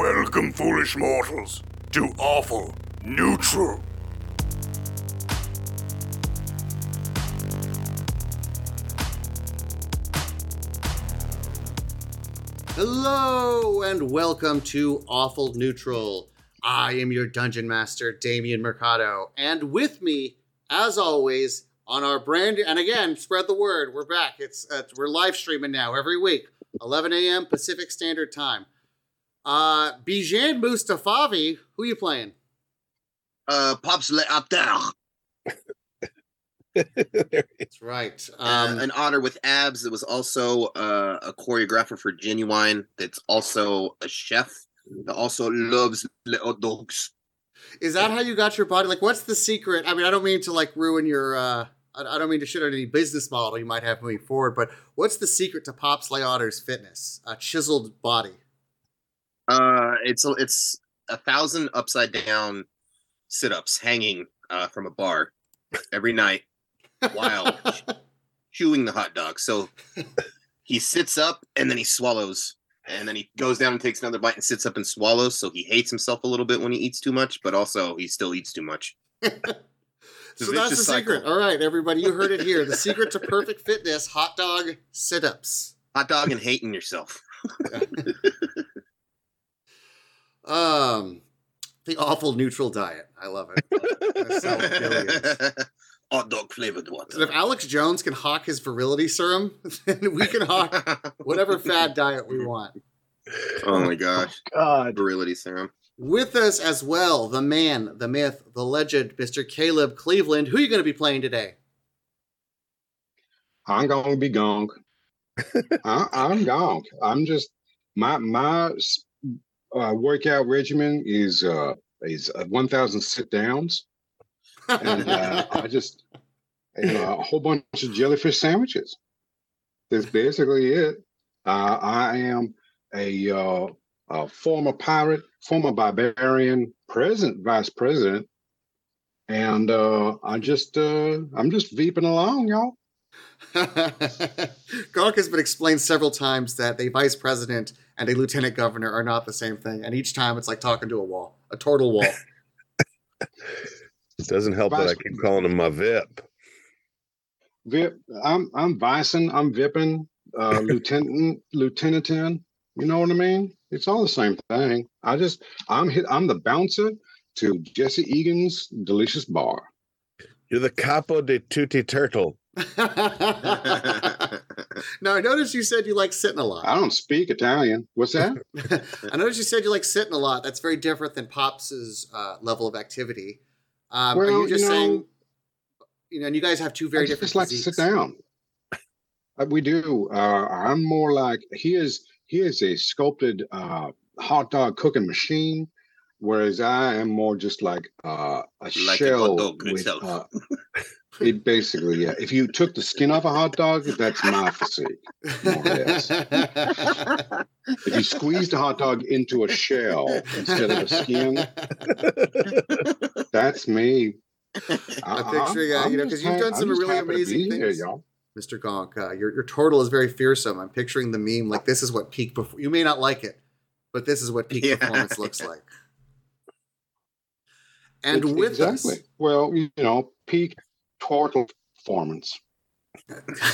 Welcome, foolish mortals, to Awful Neutral. Hello and welcome to Awful Neutral. I am your dungeon master, Damian Mercado, and with me, as always, on our brand and again, spread the word. We're back. It's uh, we're live streaming now every week, 11 a.m. Pacific Standard Time. Uh, Bijan Mustafavi, who you playing? Uh, Pops Le Abdel. That's right. Uh, Um, an otter with abs that was also uh, a choreographer for Ginuwine. That's also a chef that also loves little dogs. is that how you got your body? Like, what's the secret? I mean, I don't mean to like ruin your. uh I I don't mean to shit on any business model you might have moving forward, but what's the secret to Pops Layotter's fitness? A chiseled body. Uh, it's a- it's a thousand upside down sit ups hanging uh, from a bar every night while chewing the hot dog. So he sits up and then he swallows. And then he goes down and takes another bite and sits up and swallows. So he hates himself a little bit when he eats too much, but also he still eats too much. So that's the vicious secret. All right, everybody, you heard it here. The secret to perfect fitness: hot dog sit-ups. Hot dog and hating yourself. Um, the awful neutral diet. I love it. That's so brilliant. Hot dog flavored So water. if Alex Jones can hawk his virility serum, then we can hawk whatever fad diet we want. oh my gosh. God. Virility serum. With us as well, the man, the myth, the legend, Mr. Caleb Cleveland. Who are you going to be playing today? I'm gonna be gong. I, I'm gong. I'm just my my uh, workout regimen is uh is uh, 1,000 sit downs, and uh, I just a whole bunch of jellyfish sandwiches. That's basically it. Uh, I am a, uh, a former pirate, former barbarian, present vice president, and uh, I just uh, I'm just veeping along, y'all. Gark has been explained several times that a vice president and a lieutenant governor are not the same thing, and each time it's like talking to a wall, a turtle wall. It doesn't help that I keep calling him my VIP. Vip, I'm I'm Vicing, I'm vipping, uh, Lieutenant, Lieutenantin. You know what I mean? It's all the same thing. I just I'm hit. I'm the bouncer to Jesse Egan's delicious bar. You're the capo de tutti turtle. now I noticed you said you like sitting a lot. I don't speak Italian. What's that? I noticed you said you like sitting a lot. That's very different than Pops's uh, level of activity. Um, are Well, you you just know- saying? You know, and you guys have two very I different. just like to sit down. Uh, we do. Uh, I'm more like he is. He is a sculpted uh, hot dog cooking machine, whereas I am more just like uh, a Like a hot shell. dog with, itself. uh, it basically, yeah. If you took the skin off a hot dog, that's my physique. More or less. If you squeezed a hot dog into a shell instead of a skin, that's me. I'm picturing, uh, you know, 'cause you've done some really amazing things. y'all. Mr. Gonk, uh, your your turtle is very fearsome. I'm picturing the meme like this is what peak Before You may not like it, but this is what peak Yeah. performance looks like. And Ex- with exactly. us, Well, you know, peak turtle performance.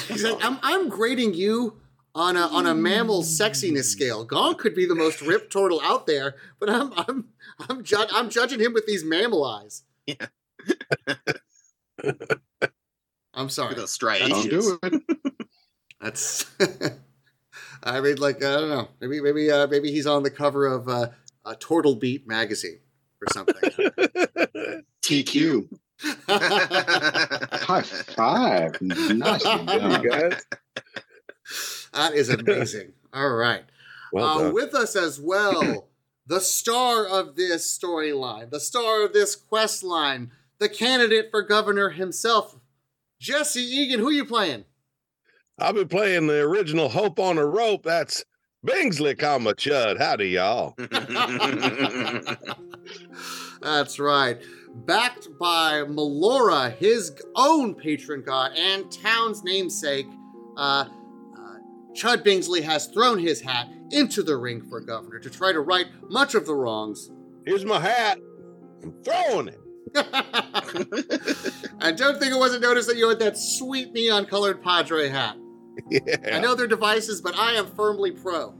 he's like, I'm I'm grading you on a on a mammal sexiness scale. Gonk could be the most ripped turtle out there, but I'm I'm I'm ju- I'm judging him with these mammal eyes. Yeah. I'm sorry. With those striations. Don't do it. That's. I mean, like I don't know. Maybe maybe uh, maybe he's on the cover of uh, a Turtle Beat magazine or something. TQ. High five. Nicely done. You guys? that is amazing. All right. Well uh, with us as well, the star of this storyline, the star of this quest line, the candidate for governor himself, Jesse Egan. Who are you playing? I've been playing the original Hope on a Rope. That's Bingsley, comma Chud. Howdy, y'all. That's right. Backed by Melora, his own patron god and town's namesake, uh, uh, Chud Bingsley has thrown his hat into the ring for governor to try to right much of the wrongs. Here's my hat. I'm throwing it. I don't think it wasn't noticed that you had that sweet neon colored Padre hat. I know they're devices, but I am firmly pro.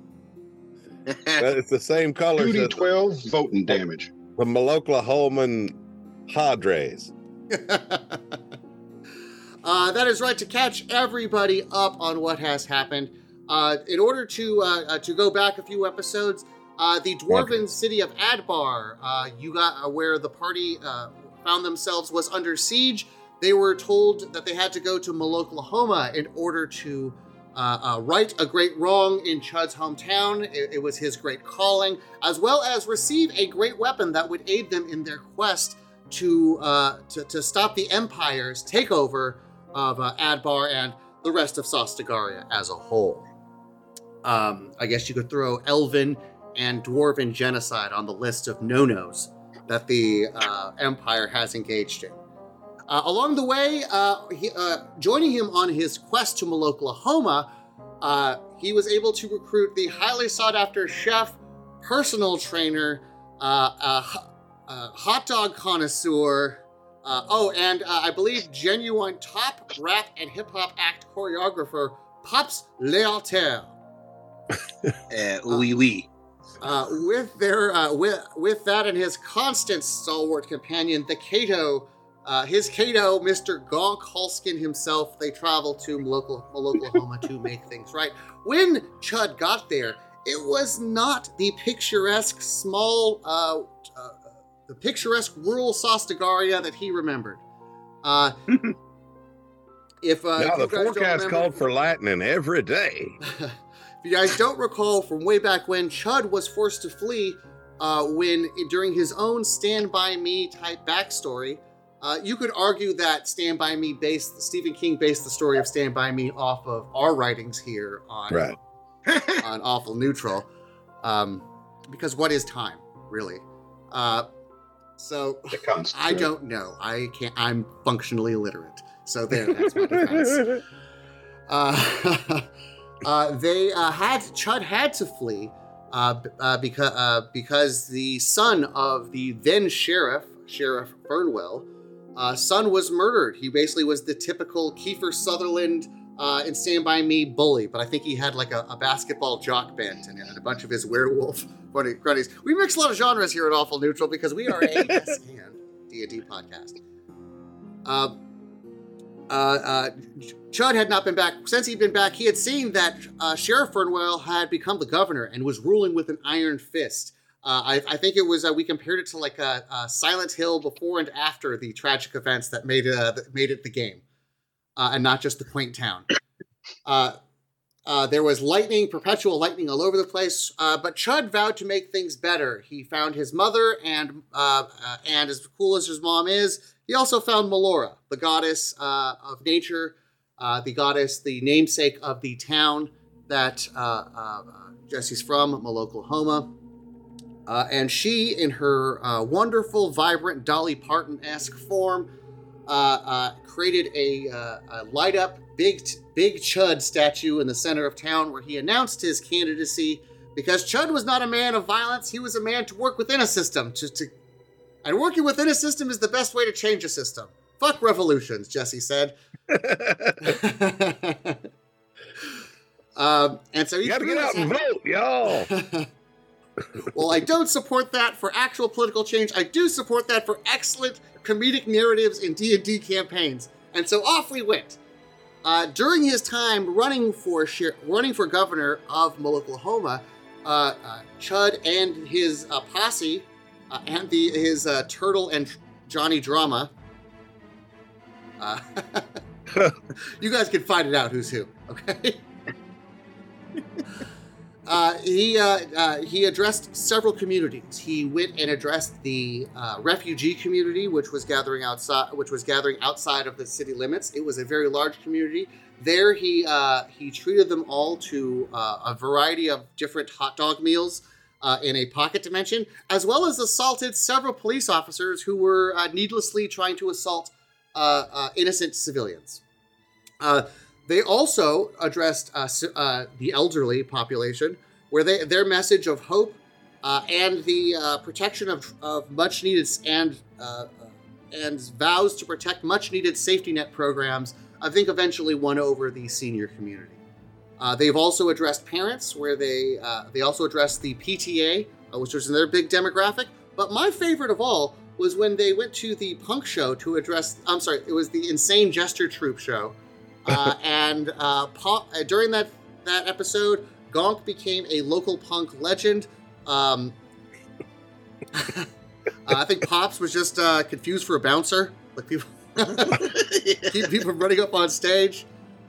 But it's the same color. Duty 12, voting damage. The Maloklahoman Padres. uh, that is right to catch everybody up on what has happened. Uh, in order to uh, uh, to go back a few episodes, uh, the dwarven city of Adbar, uh, you got uh, where the party uh, found themselves was under siege. They were told that they had to go to Maloklahoma in order to uh, uh, right a great wrong in Chud's hometown. It, it was his great calling, as well as receive a great weapon that would aid them in their quest to uh, to, to stop the Empire's takeover of uh, Adbar and the rest of Sostagaria as a whole. Um, I guess you could throw Elven and Dwarven genocide on the list of no-nos that the uh, Empire has engaged in. Uh, along the way, uh, he, uh, joining him on his quest to Maloklahoma, uh, he was able to recruit the highly sought-after chef, personal trainer, uh, uh, uh, hot dog connoisseur, uh, oh, and uh, I believe Ginuwine top rap and hip hop act choreographer Pops Lealter. Uh, oui, oui. Uh, with their uh, with with that and his constant stalwart companion, the Cato, uh, his Cato, Mister Gonk Holskin himself, they travel to local Oklahoma to make things right. When Chud got there, it was not the picturesque small, uh, uh, the picturesque rural Sostagaria that he remembered. Uh, if uh, now the you guys don't forecast remember- called for lightning every day. if you guys don't recall from way back when, Chud was forced to flee uh, when during his own Stand By Me type backstory. Uh, you could argue that Stand By Me based Stephen King based the story of Stand By Me off of our writings here on Right. on Awful Neutral, um, because what is time really? Uh, so. I don't know. I can't. I'm functionally illiterate. So there. That's my defense. Uh, uh, they uh, had Chud had to flee uh, uh, because uh, because the son of the then sheriff, Sheriff Fernwell, uh, son was murdered. He basically was the typical Kiefer Sutherland uh, in Stand By Me bully, but I think he had like a, a basketball jock bent and, and a bunch of his werewolf funny cruddies. We mix a lot of genres here at Awful Neutral because we are a yes and D&D podcast. Uh, uh, uh, Chud had not been back since he'd been back. He had seen that uh, Sheriff Fernwell had become the governor and was ruling with an iron fist. Uh, I, I think it was uh, we compared it to like a, a Silent Hill before and after the tragic events that made uh, that made it the game, uh, and not just the quaint town. Uh, uh, there was lightning, perpetual lightning all over the place. Uh, but Chud vowed to make things better. He found his mother, and uh, uh, and as cool as his mom is, he also found Melora, the goddess uh, of nature, uh, the goddess, the namesake of the town that uh, uh, Jesse's from, Maloklahoma. Uh, and she, in her uh, wonderful, vibrant Dolly Parton esque form, uh, uh, created a, uh, a light up big, big Chud statue in the center of town where he announced his candidacy because Chud was not a man of violence. He was a man to work within a system. To, to, and working within a system is the best way to change a system. Fuck revolutions, Jesse said. um, and so he You got to get out and vote, y'all. well, I don't support that for actual political change. I do support that for excellent comedic narratives in D&D campaigns. And so off we went. Uh, during his time running for running for governor of Oklahoma, uh, uh, Chud and his uh, posse uh, and the his uh, turtle and Johnny drama. Uh, you guys can find it out who's who, okay? Uh, he uh, uh, he addressed several communities. He went and addressed the uh, refugee community, which was gathering outside, which was gathering outside of the city limits. It was a very large community. There, he uh, he treated them all to uh, a variety of different hot dog meals in a pocket dimension, as well as assaulted several police officers who were needlessly trying to assault innocent civilians. Uh, they also addressed uh, uh, the elderly population, where they their message of hope uh, and the uh, protection of, of much needed and uh, and vows to protect much needed safety net programs. I think eventually won over the senior community. Uh, they've also addressed parents, where they uh, they also addressed the PTA, uh, which was another big demographic. But my favorite of all was when they went to the punk show to address. I'm sorry, it was the Insane Gesture Troupe show, uh, and uh, uh, during that that episode, Gonk became a local punk legend. Um, uh, I think Pops was just uh, confused for a bouncer, like people keep people running up on stage.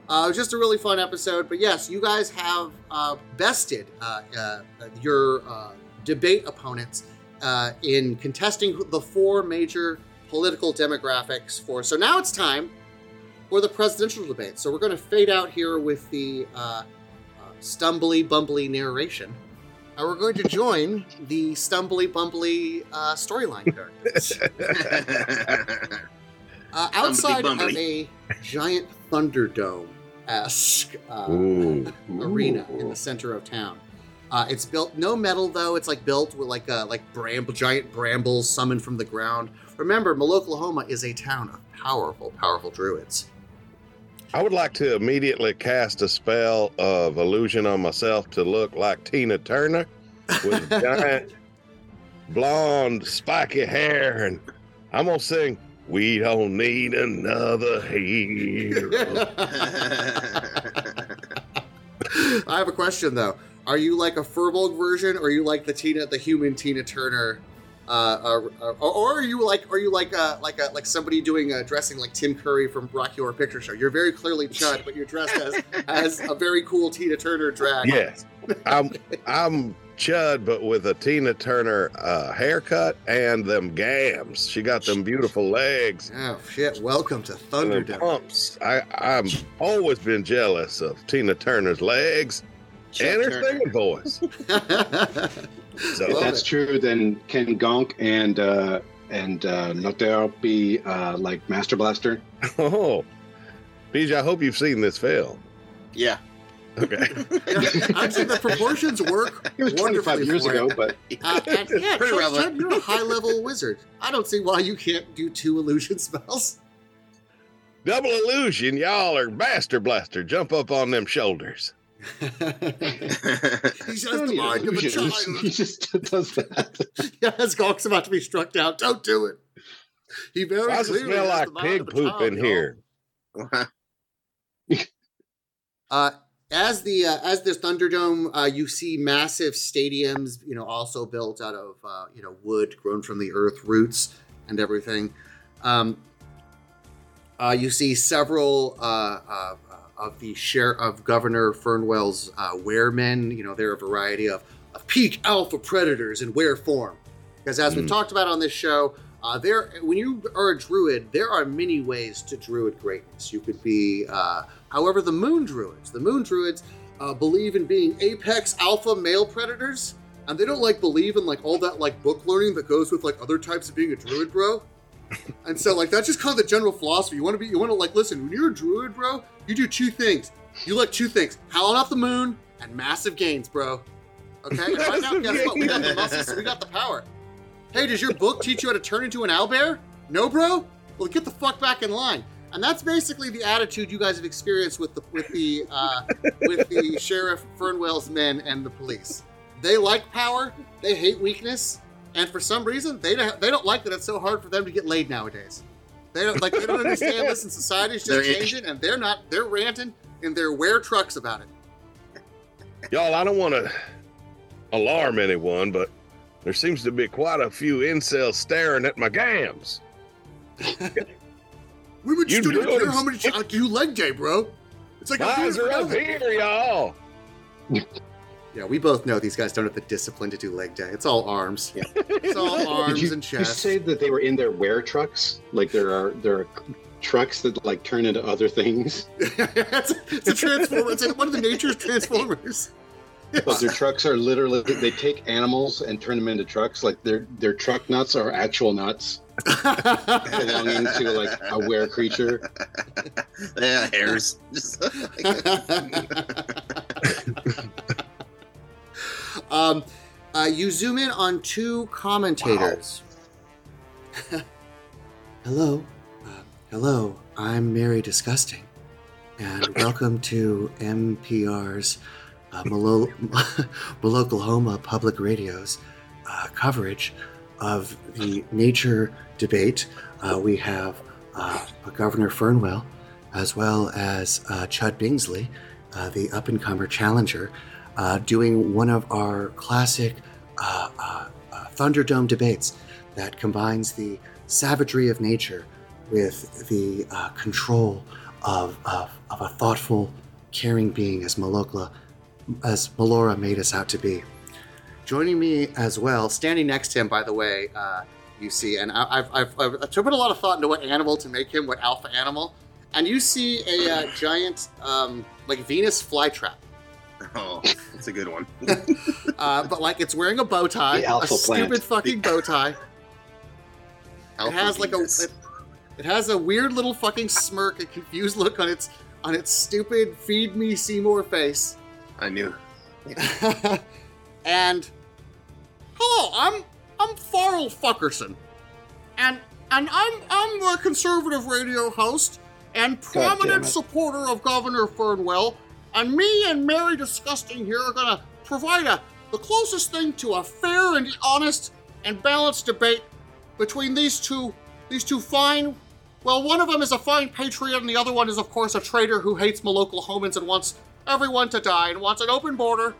Uh, it was just a really fun episode. But yes, you guys have uh, bested uh, uh, your uh, debate opponents uh, in contesting the four major political demographics for. So now it's time for the presidential debate. So we're going to fade out here with the uh, uh, stumbly bumbly narration. And we're going to join the stumbly bumbly uh, storyline characters. Uh, outside of bumbly. a giant Thunderdome esque uh, Ooh. arena in the center of town. Uh, it's built no metal though. It's like built with like uh, like bramble, giant brambles summoned from the ground. Remember, Oklahoma is a town of powerful, powerful druids. I would like to immediately cast a spell of illusion on myself to look like Tina Turner with giant blonde spiky hair and I'm gonna sing We Don't Need Another Hero. I have a question though. Are you like a Firbolg version, or are you like the Tina, the human Tina Turner, uh, or, or, or are you like, are you like uh, like a, like somebody doing a dressing like Tim Curry from Rocky Horror Picture Show? You're very clearly Chud, but you're dressed as as a very cool Tina Turner drag. yes. I'm I'm Chud but with a Tina Turner uh, haircut and them gams. She got them beautiful legs. Oh shit! Welcome to and them Thunderdome. pumps. I I'm always been jealous of Tina Turner's legs and her singing voice. So If that's it. true, then can Gonk and uh, and uh, Notel be uh, like Master Blaster? Oh, PJ, I hope you've seen this fail. yeah. Okay. Actually, the proportions work. It was 25 years ago, but Uh, and yeah, Pretty relevant. You're a high level wizard. I don't see why you can't do two illusion spells. Double illusion, y'all are Master Blaster. Jump up on them shoulders. He says the mind of a he just does that. Yes, Gawk's about to be struck down. Don't do it. He very Why does it smell like pig poop child, in here? Uh, as the uh, as this Thunderdome, uh, you see massive stadiums. You know, also built out of uh, you know wood grown from the earth, roots, and everything. Um, uh, you see several uh, uh, of the share of Governor Fernwell's uh, weremen. You know, they're a variety of, of peak alpha predators in were form. Because as we've Mm. talked about on this show, uh, there when you are a druid, there are many ways to druid greatness. You could be, uh, however, the moon druids. The moon druids uh, believe in being apex alpha male predators, and they don't like believe in like all that like book learning that goes with like other types of being a druid, bro. and so like that's just kind of the general philosophy. You want to be, you want to like listen. When you're a druid, bro, you do two things. You like two things: howling off the moon and massive gains, bro. Okay. And right now, guess what? We got the muscles. We got the power. Hey, does your book teach you how to turn into an owlbear? No, bro. Well, get the fuck back in line. And that's basically the attitude you guys have experienced with the with the uh, with the sheriff Fernwell's men and the police. They like power. They hate weakness. And for some reason, they don't they don't like that it's so hard for them to get laid nowadays. They don't like they don't understand. Listen, society's just They're- changing, and they're not. They're ranting in their wear trucks about it. Y'all, I don't want to alarm anyone, but there seems to be quite a few incels staring at my gams. We would You just don't do care how many I uh, do leg day, bro. It's like I'm doing Eyes are up here, y'all. Yeah, we both know these guys don't have the discipline to do leg day. It's all arms. It's all arms you, and you say that they were in their wear trucks? Like there are there are trucks that like turn into other things? it's, it's a transformer. It's one of the nature's transformers. But their trucks are literally they take animals and turn them into trucks. Like their their truck nuts are actual nuts belonging to like a were creature. yeah, hairs. Um, uh, you zoom in on two commentators. hello, uh, hello. I'm Mary Disgusting, and welcome to MPR's uh, Malo- Maloklahoma Public Radio's uh, coverage of the nature debate. Uh, we have uh, Governor Fernwell, as well as uh, Chud Bingsley, uh, the up and comer challenger, uh, doing one of our classic uh, uh, uh, Thunderdome debates that combines the savagery of nature with the uh, control of, of, of a thoughtful, caring being as Malokla, as Melora made us out to be. Joining me as well, standing next to him, by the way, uh, you see, and I- I've, I've, I've, I've put a lot of thought into what animal to make him, what alpha animal, and you see a giant, um, like Venus flytrap. oh, that's a good one. Uh, but like it's wearing a bow tie, The a alpha plant. stupid fucking bow tie. It has like a it, it has a weird little fucking smirk, a confused look on its on its stupid "Feed Me Seymour" face. I knew. and hello, I'm I'm Farrell Fuckerson, and and I'm I'm the conservative radio host and prominent supporter of Governor Fernwell. And me and Mary Disgusting here are gonna provide a the closest thing to a fair and honest and balanced debate between these two these two fine. Well, one of them is a fine patriot, and the other one is, of course, a traitor who hates Maloklahomans and wants everyone to die and wants an open border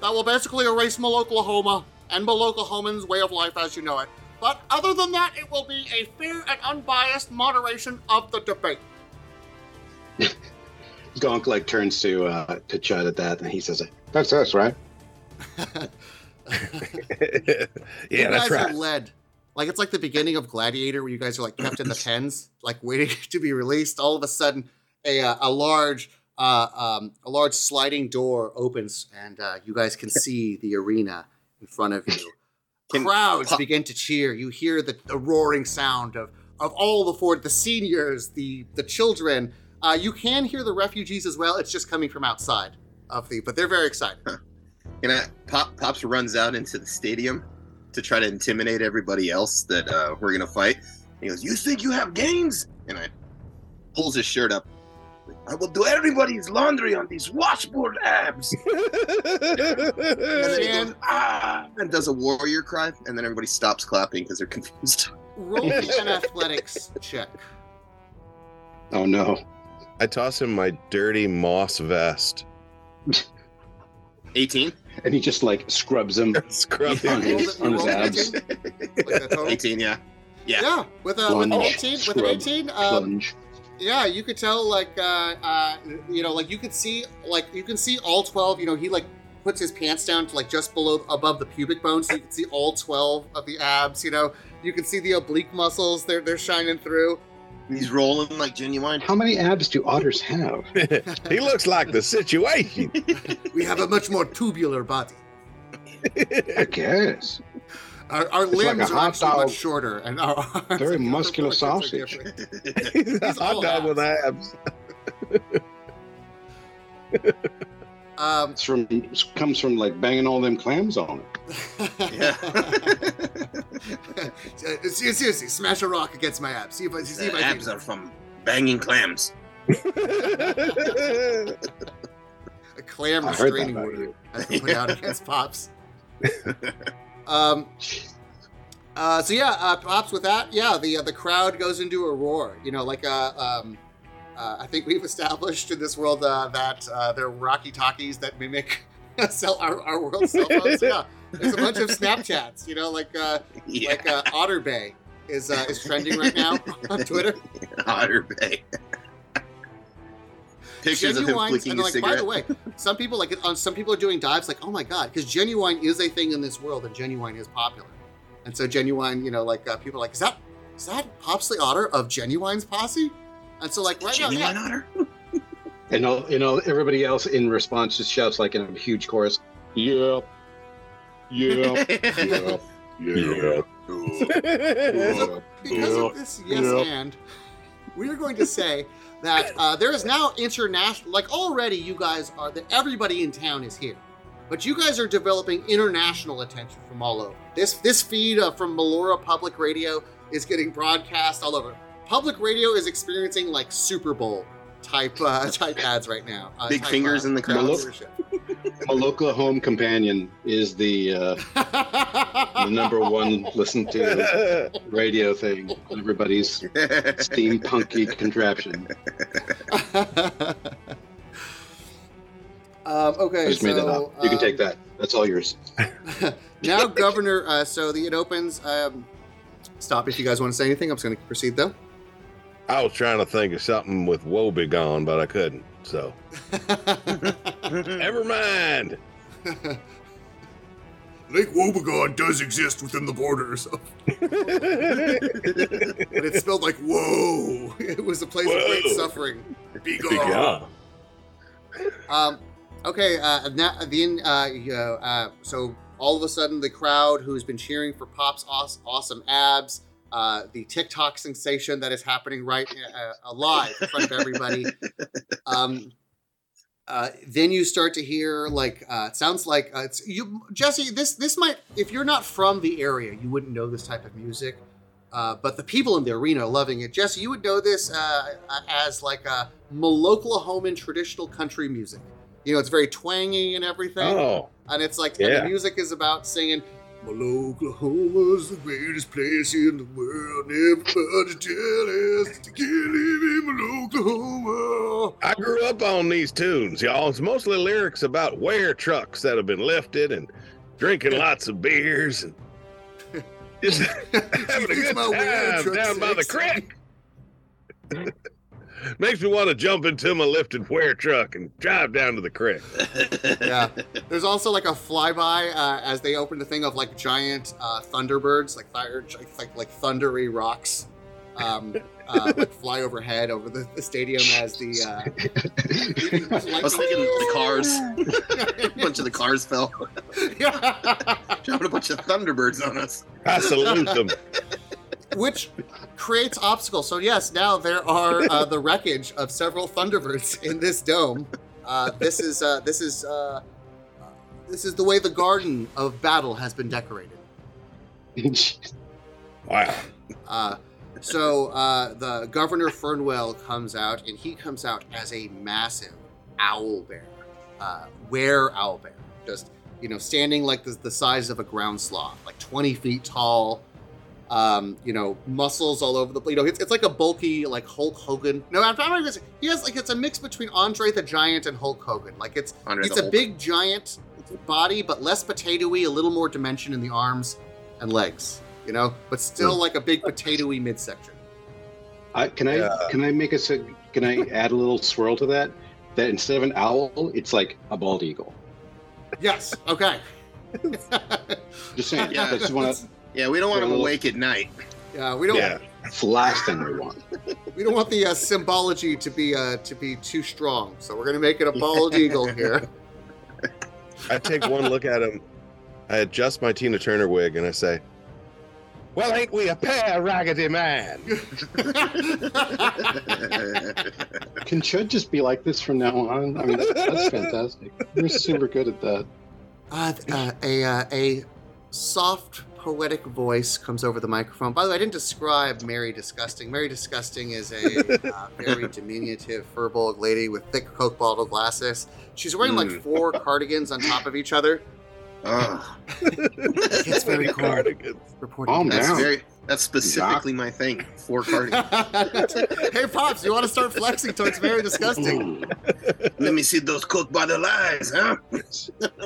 that will basically erase Maloklahoma and Maloklahoman's way of life as you know it. But other than that, it will be a fair and unbiased moderation of the debate. Gonk like turns to uh to Chud at that and he says, That's us, right? yeah, you that's guys right. are led. Like it's like the beginning of Gladiator, where you guys are like kept in the pens, like waiting to be released. All of a sudden, a uh, a large uh, um, a large sliding door opens, and uh, you guys can see the arena in front of you. Crowds pop- begin to cheer. You hear the, the roaring sound of of all the for the seniors, the the children. Uh, you can hear the refugees as well. It's just coming from outside of the, but they're very excited. And I, Pop Pops runs out into the stadium to try to intimidate everybody else that uh, we're gonna fight. He goes, "You think you have gains?" And I pulls his shirt up. I will do everybody's laundry on these washboard abs. And then he goes, ah, and does a warrior cry, and then everybody stops clapping because they're confused. Roll an athletics check. Oh no. I toss him my dirty moss vest. 18? And he just like scrubs him Scrub on him. his, on his abs. Like 18, yeah. Yeah. Yeah, with a with an Plunge, eighteen, with an eighteen, um, Plunge. yeah, you could tell like uh, uh, you know, like you could see like you can see all twelve. You know, he like puts his pants down to like just below above the pubic bone, so you can see all twelve of the abs. You know, you can see the oblique muscles; they're they're shining through. He's rolling like genuine. How many abs do otters have? he looks like the situation. We have a much more tubular body. I guess. Our, our It's like limbs are hot actually dog. much shorter, and our arms Very muscular proportions are sausage. different. He's a hot dog with abs. Um, It's from it comes from like banging all them clams on it. Yeah. Seriously, smash a rock against my abs. See if I see if The I can. abs are from banging clams. a clam I heard restraining about order you. has been put out against Pops. um. Uh, so yeah, uh, Pops. With that, yeah, the uh, the crowd goes into a roar. You know, like uh, um, uh, I think we've established in this world uh, that uh, there are Rocky talkies that mimic cell our, our world cell phones. Yeah, there's a bunch of Snapchats. You know, like uh, Yeah. like uh, Otter Bay is uh, is trending right now on Twitter. Otter Bay. Pictures of him Ginuwine, flicking and a like cigarette. by the way, some people like on some people are doing dives like, oh my god, because Ginuwine is a thing in this world, and Ginuwine is popular, and so Ginuwine, you know, like uh, people are like, is that is that Pops the Otter of Ginuwine's posse? And so like right now, Ginuwine yeah, otter? And all, you know, everybody else in response just shouts like in a huge chorus. Yep. Yep. Yep. Yeah. Yep. because Yep. of this yes Yep. and, we are going to say that uh, there is now international. Like already, you guys are that everybody in town is here, but you guys are developing international attention from all over. This this feed uh, from Melora Public Radio is getting broadcast all over. Public radio is experiencing like Super Bowl type uh, type ads right now. Uh, Big fingers in the crowd. Maloka Home Companion is the uh, the number one listened to radio thing. Everybody's steampunky contraption. um, okay, I just so made that up. You can um, take that. That's all yours. now, Governor. Uh, so the it opens. Um, stop if you guys want to say anything. I'm just going to proceed though. I was trying to think of something with woe begone, but I couldn't. So never mind. Lake Wobegon does exist within the borders of but it spelled like whoa. It was a place of great suffering. Be gone. Um, okay, uh, now then, uh, you know, uh, so all of a sudden, the crowd who's been cheering for Pop's aw- awesome abs, uh, the TikTok sensation that is happening right uh, uh, live in front of everybody. Um, uh, then you start to hear like uh, it sounds like uh, it's you, Jesse. This this might if you're not from the area, you wouldn't know this type of music. Uh, but the people in the arena are loving it. Jesse, you would know this uh, as like a Maloklahoman traditional country music. You know, it's very twangy and everything. Oh, And it's like, and the music is about singing, Maloklahoma's the greatest place in the world. Everybody's jealous. You can't live in Maloklahoma. I grew up on these tunes, y'all. It's mostly lyrics about ware trucks that have been lifted and drinking lots of beers and just having a good time down by the creek. Makes me want to jump into my lifted ware truck and drive down to the creek. Yeah. There's also like a flyby uh, as they open the thing of like giant uh, thunderbirds, like fire, like like thundery rocks, um, uh, like fly overhead over the, the stadium as the. Uh, I was thinking the cars. a bunch of the cars fell. Dropping a bunch of Thunderbirds on us. I salute them. Which creates obstacles. So yes, now there are uh, the wreckage of several Thunderbirds in this dome. Uh, this is uh, this is uh, this is the way the Garden of Battle has been decorated. Wow. Uh, so uh, the Governor Fernwell comes out, and he comes out as a massive owl bear, uh, were owl bear, just you know, standing like the, the size of a ground sloth, like twenty feet tall. Um, you know, muscles all over the place. You know, it's, it's like a bulky, like Hulk Hogan. No, I'm not even. He has like it's a mix between Andre the Giant and Hulk Hogan. Like it's Andre it's a Hulk. big giant body, but less potatoey, a little more dimension in the arms and legs. You know, but still like a big potatoey midsection. I, can I Yeah. can I make a can I add a little swirl to that? That instead of an owl, it's like a bald eagle. Yes. Okay. Just saying. Yeah. I just want to Yeah, we don't want them Well- awake at night. yeah, we don't. Yeah. It's the last thing we want. We don't want the uh, symbology to be uh, to be too strong. So we're gonna make it a bald eagle here. I take one look at him. I adjust my Tina Turner wig and I say, Well, ain't we a pair, Raggedy Man? Can Chud just be like this from now on? I mean, that, that's fantastic. You're super good at that. Uh, uh, a uh, a soft poetic voice comes over the microphone. By the way, I didn't describe Mary Disgusting. Mary Disgusting is a uh, very diminutive firbolg lady with thick Coke bottle glasses. She's wearing like Mm. four cardigans on top of each other. Ugh, It's very cold. Calm down. very. That's specifically my thing. Four cardigans. hey, pops, you want to start flexing towards Mary Disgusting? Let me see those cooked by the lies, huh?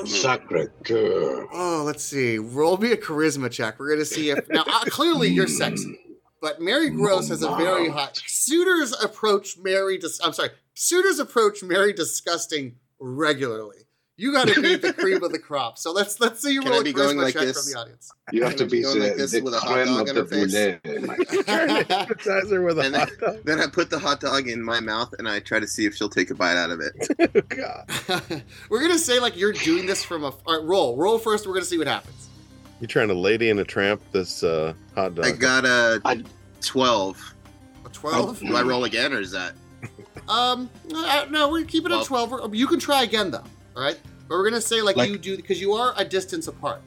Sacre coeur. Oh, let's see. Roll me a charisma check. We're gonna see if now uh, clearly you're sexy, but Mary Gross has a very hot. Suitors approach Mary. Dis- I'm sorry. Suitors approach Mary disgusting regularly. You got to be the cream of the crop. So let's let's see you Can roll I a be going charisma like check this? from the audience. You have to be Going the, like this the with a hot dog of in the her face. brûlée, my Turn the appetizer with a And hot dog. Then I put the hot dog in my mouth and I try to see if she'll take a bite out of it. Oh, God. we're gonna say like you're doing this from a all right, roll. Roll first. We're gonna see what happens. You're trying to lady in a tramp this uh, hot dog. I got a I- 12. A twelve. Do I roll again or is that? Um, uh, no, we keep it at twelve. You can try again though. All right, but we're gonna say like, Like- you do because you are a distance apart.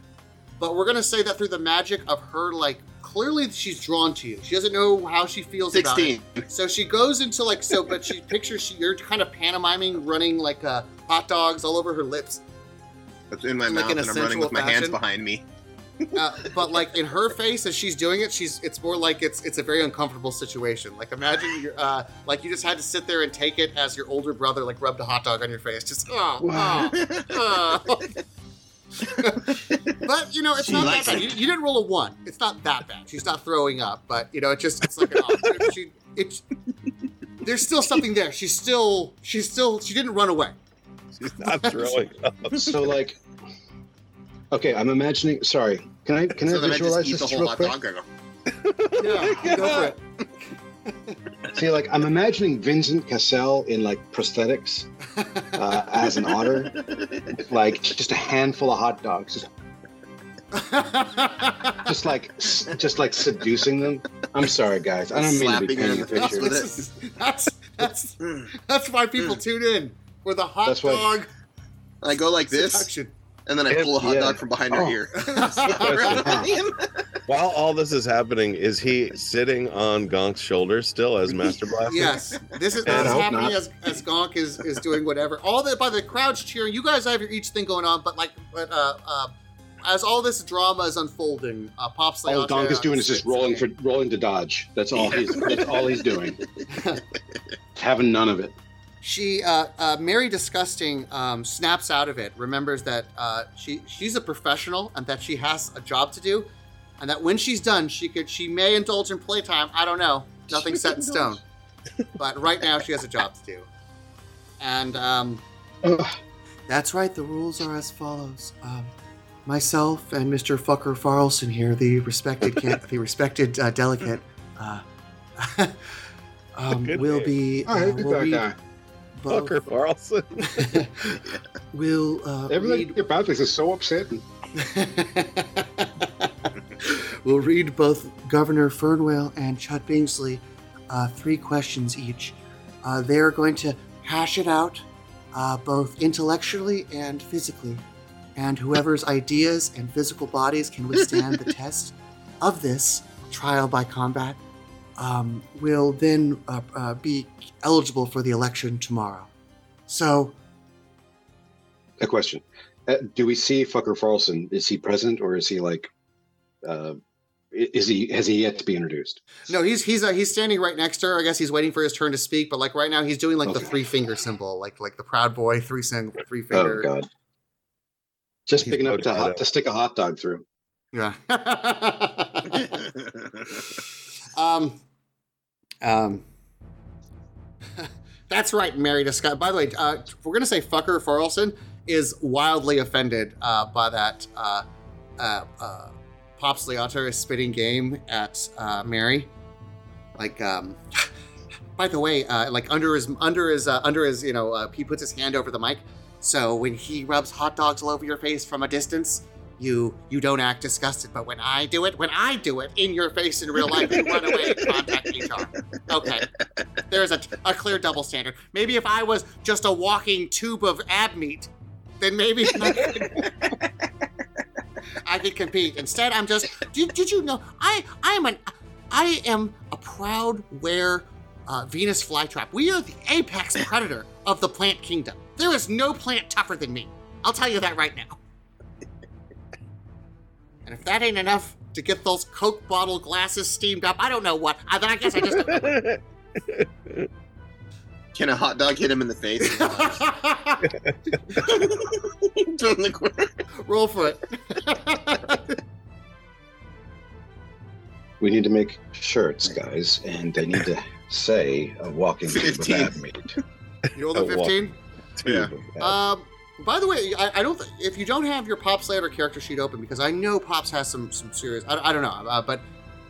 But we're gonna say that through the magic of her, like clearly she's drawn to you. She doesn't know how she feels about it. So she goes into like so, but she pictures she, you're kind of pantomiming, running like uh, hot dogs all over her lips. That's in my Like mouth in a and I'm running with my hands behind me. Uh, but like in her face as she's doing it, she's it's more like it's it's a very uncomfortable situation. Like imagine you're uh, like you just had to sit there and take it as your older brother like rubbed a hot dog on your face. Just oh, Wow. oh, oh. but you know it's She not that bad. You, you didn't roll a one. It's not that bad. She's not throwing up, but you know it just it's like an off. She, it's there's still something there. She's still she's still she didn't run away. She's not throwing up. so like okay i'm imagining sorry can i can so i then I visualize just eat this the whole real quick dog. Yeah, go for it. see like i'm imagining vincent cassel in like prosthetics uh, as an otter like just a handful of hot dogs just, just like just like seducing them i'm sorry guys i don't mean to be her painting a the picture with it. That's that's "Mm." that's why people tune in for the hot That's why- dog I go like this, seduction. And then I pull a hot yeah. dog from behind her Oh. ear. While all this is happening, is he sitting on Gonk's shoulder still as Master Blaster? Yes, this is, this is happening not. as, as Gonk is, is doing whatever. All the by the crowd's cheering. You guys have your each thing going on, but like, but uh, uh, as all this drama is unfolding, uh, Pops all donk is doing is just rolling for rolling to dodge that's all he's that's all he's doing having none of it She, uh, uh, Mary Disgusting, um, snaps out of it. Remembers that uh, she she's a professional and that she has a job to do, and that when she's done, she could she may indulge in playtime. I don't know. Nothing's set in stone. but right now, she has a job to do. And um, that's right. The rules are as follows. Um, myself and Mr. Fucker Farlson here, the respected can- the respected uh, delegate, uh, um, Good will be. all Uh, right will that read guy both- Fucker Carlson. will uh, everything read about this is so upsetting we'll read both Governor Fernwell and Chud Bingsley uh, three questions each. Uh, they're going to hash it out uh, both intellectually and physically, and whoever's ideas and physical bodies can withstand the test of this trial by combat um, will then uh, uh, be eligible for the election tomorrow. So, a question uh, do we see fucker Farlson? is he present or is he like uh is he has he yet to be introduced No, he's he's uh, he's standing right next to her. I guess he's waiting for his turn to speak, but like right now he's doing like the three finger symbol, like like the proud boy three sing three oh finger. god just He's big enough to, hot, to stick a hot dog through Yeah. um, um. That's right, Mary Discuss. By the way, uh, we're gonna say fucker Farlson is wildly offended uh, by that. Uh, uh, uh, Pops Leotter is spitting game at uh, Mary. Like, um, by the way, uh, like under his under his under his you know he puts his hand over the mic. So when he rubs hot dogs all over your face from a distance, you you don't act disgusted. But when I do it, when I do it in your face in real life, you run away and contact HR. Okay, there's a, a clear double standard. Maybe if I was just a walking tube of ab meat, then maybe I could, compete. Instead, I'm just. Did, did you know I I am an I am a proud were uh, Venus flytrap. We are the apex predator of the plant kingdom. There is no plant tougher than me. I'll tell you that right now. And if that ain't enough to get those Coke bottle glasses steamed up, I don't know what. I, then I guess I just. Can a hot dog hit him in the face? Turn the corner. Roll for it. we need to make shirts guys and they need to say a walking tube of 15. meat You rolled a Oh, well. 15? Yeah. Um, By the way, I, I don't. Th- if you don't have your Pops Later character sheet open, because I know Pops has some some serious. I, I don't know, uh, but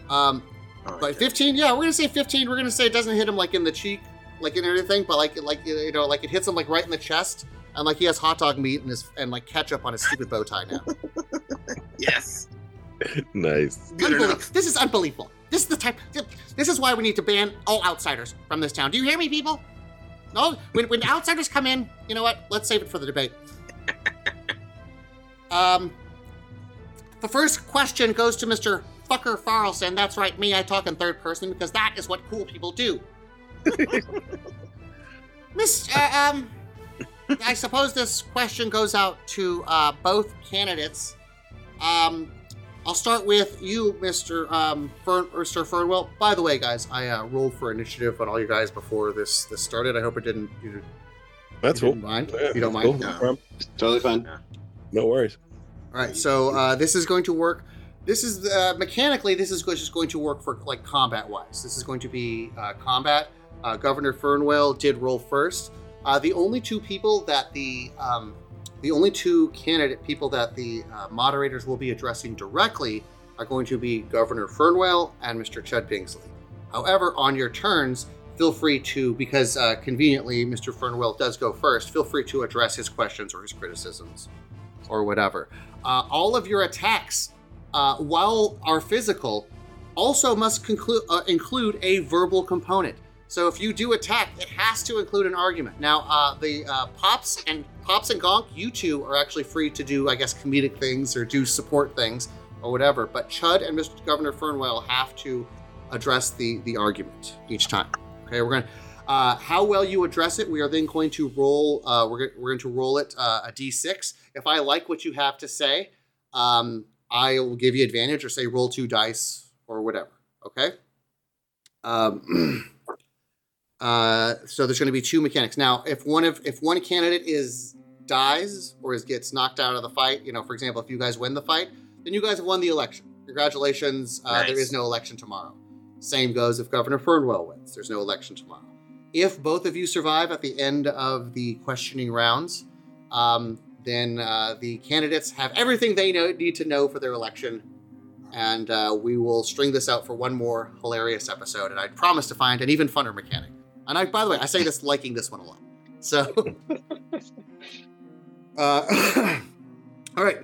um, All but right. 15. Yeah, we're gonna say 15. We're gonna say it doesn't hit him like in the cheek, like in anything, but like like you know, like it hits him like right in the chest, and like he has hot dog meat and his and like ketchup on his stupid bow tie now. Yes. Nice. Good Unbelie- enough. This is unbelievable. This is the type. This is why we need to ban all outsiders from this town. Do you hear me, people? No, when, when outsiders come in, you know what? Let's save it for the debate. um, the first question goes to Mr. Fucker Farlson. That's right, me. I talk in third person because that is what cool people do. Miss, uh, um, I suppose this question goes out to uh, both candidates. Um, I'll start with you, Mr. Um, Fern, Mr. Fernwell. By the way, guys, I uh, rolled for initiative on all you guys before this this started. I hope it didn't. You, That's you cool. didn't mind. Yeah, you don't that's mind. cool. No. No. Totally fine. No worries. All right. So uh, this is going to work. This is uh, mechanically. This is just going to work for like combat wise. This is going to be uh, combat. Uh, Governor Fernwell did roll first. Uh, the only two people that the um, the only two candidate people that the uh, moderators will be addressing directly are going to be Governor Fernwell and Mr. Chud Bingsley. However, on your turns, feel free to, because uh, conveniently Mr. Fernwell does go first, feel free to address his questions or his criticisms or whatever. Uh, all of your attacks, uh, while are physical, also must conclude, uh, include a verbal component. So if you do attack, it has to include an argument. Now, uh, the uh, pops and pops and Gonk, you two are actually free to do, I guess, comedic things or do support things or whatever. But Chud and Mr. Governor Fernwell have to address the the argument each time. Okay, we're gonna. Uh, how well you address it, we are then going to roll. Uh, we're, we're going to roll it uh, a d6. If I like what you have to say, um, I will give you advantage or say roll two dice or whatever. Okay. Um, uh, so there's going to be two mechanics. Now, if one of if one candidate is dies or is gets knocked out of the fight, you know, for example, if you guys win the fight, then you guys have won the election. Congratulations. Uh, Nice. is no election tomorrow. Same goes if Governor Fernwell wins. There's no election tomorrow. If both of you survive at the end of the questioning rounds, um, then uh, the candidates have everything they know, need to know for their election. And uh, we will string this out for one more hilarious episode. And I promise to find an even funner mechanic. And I, by the way, I say this liking this one a lot. So, uh, all right,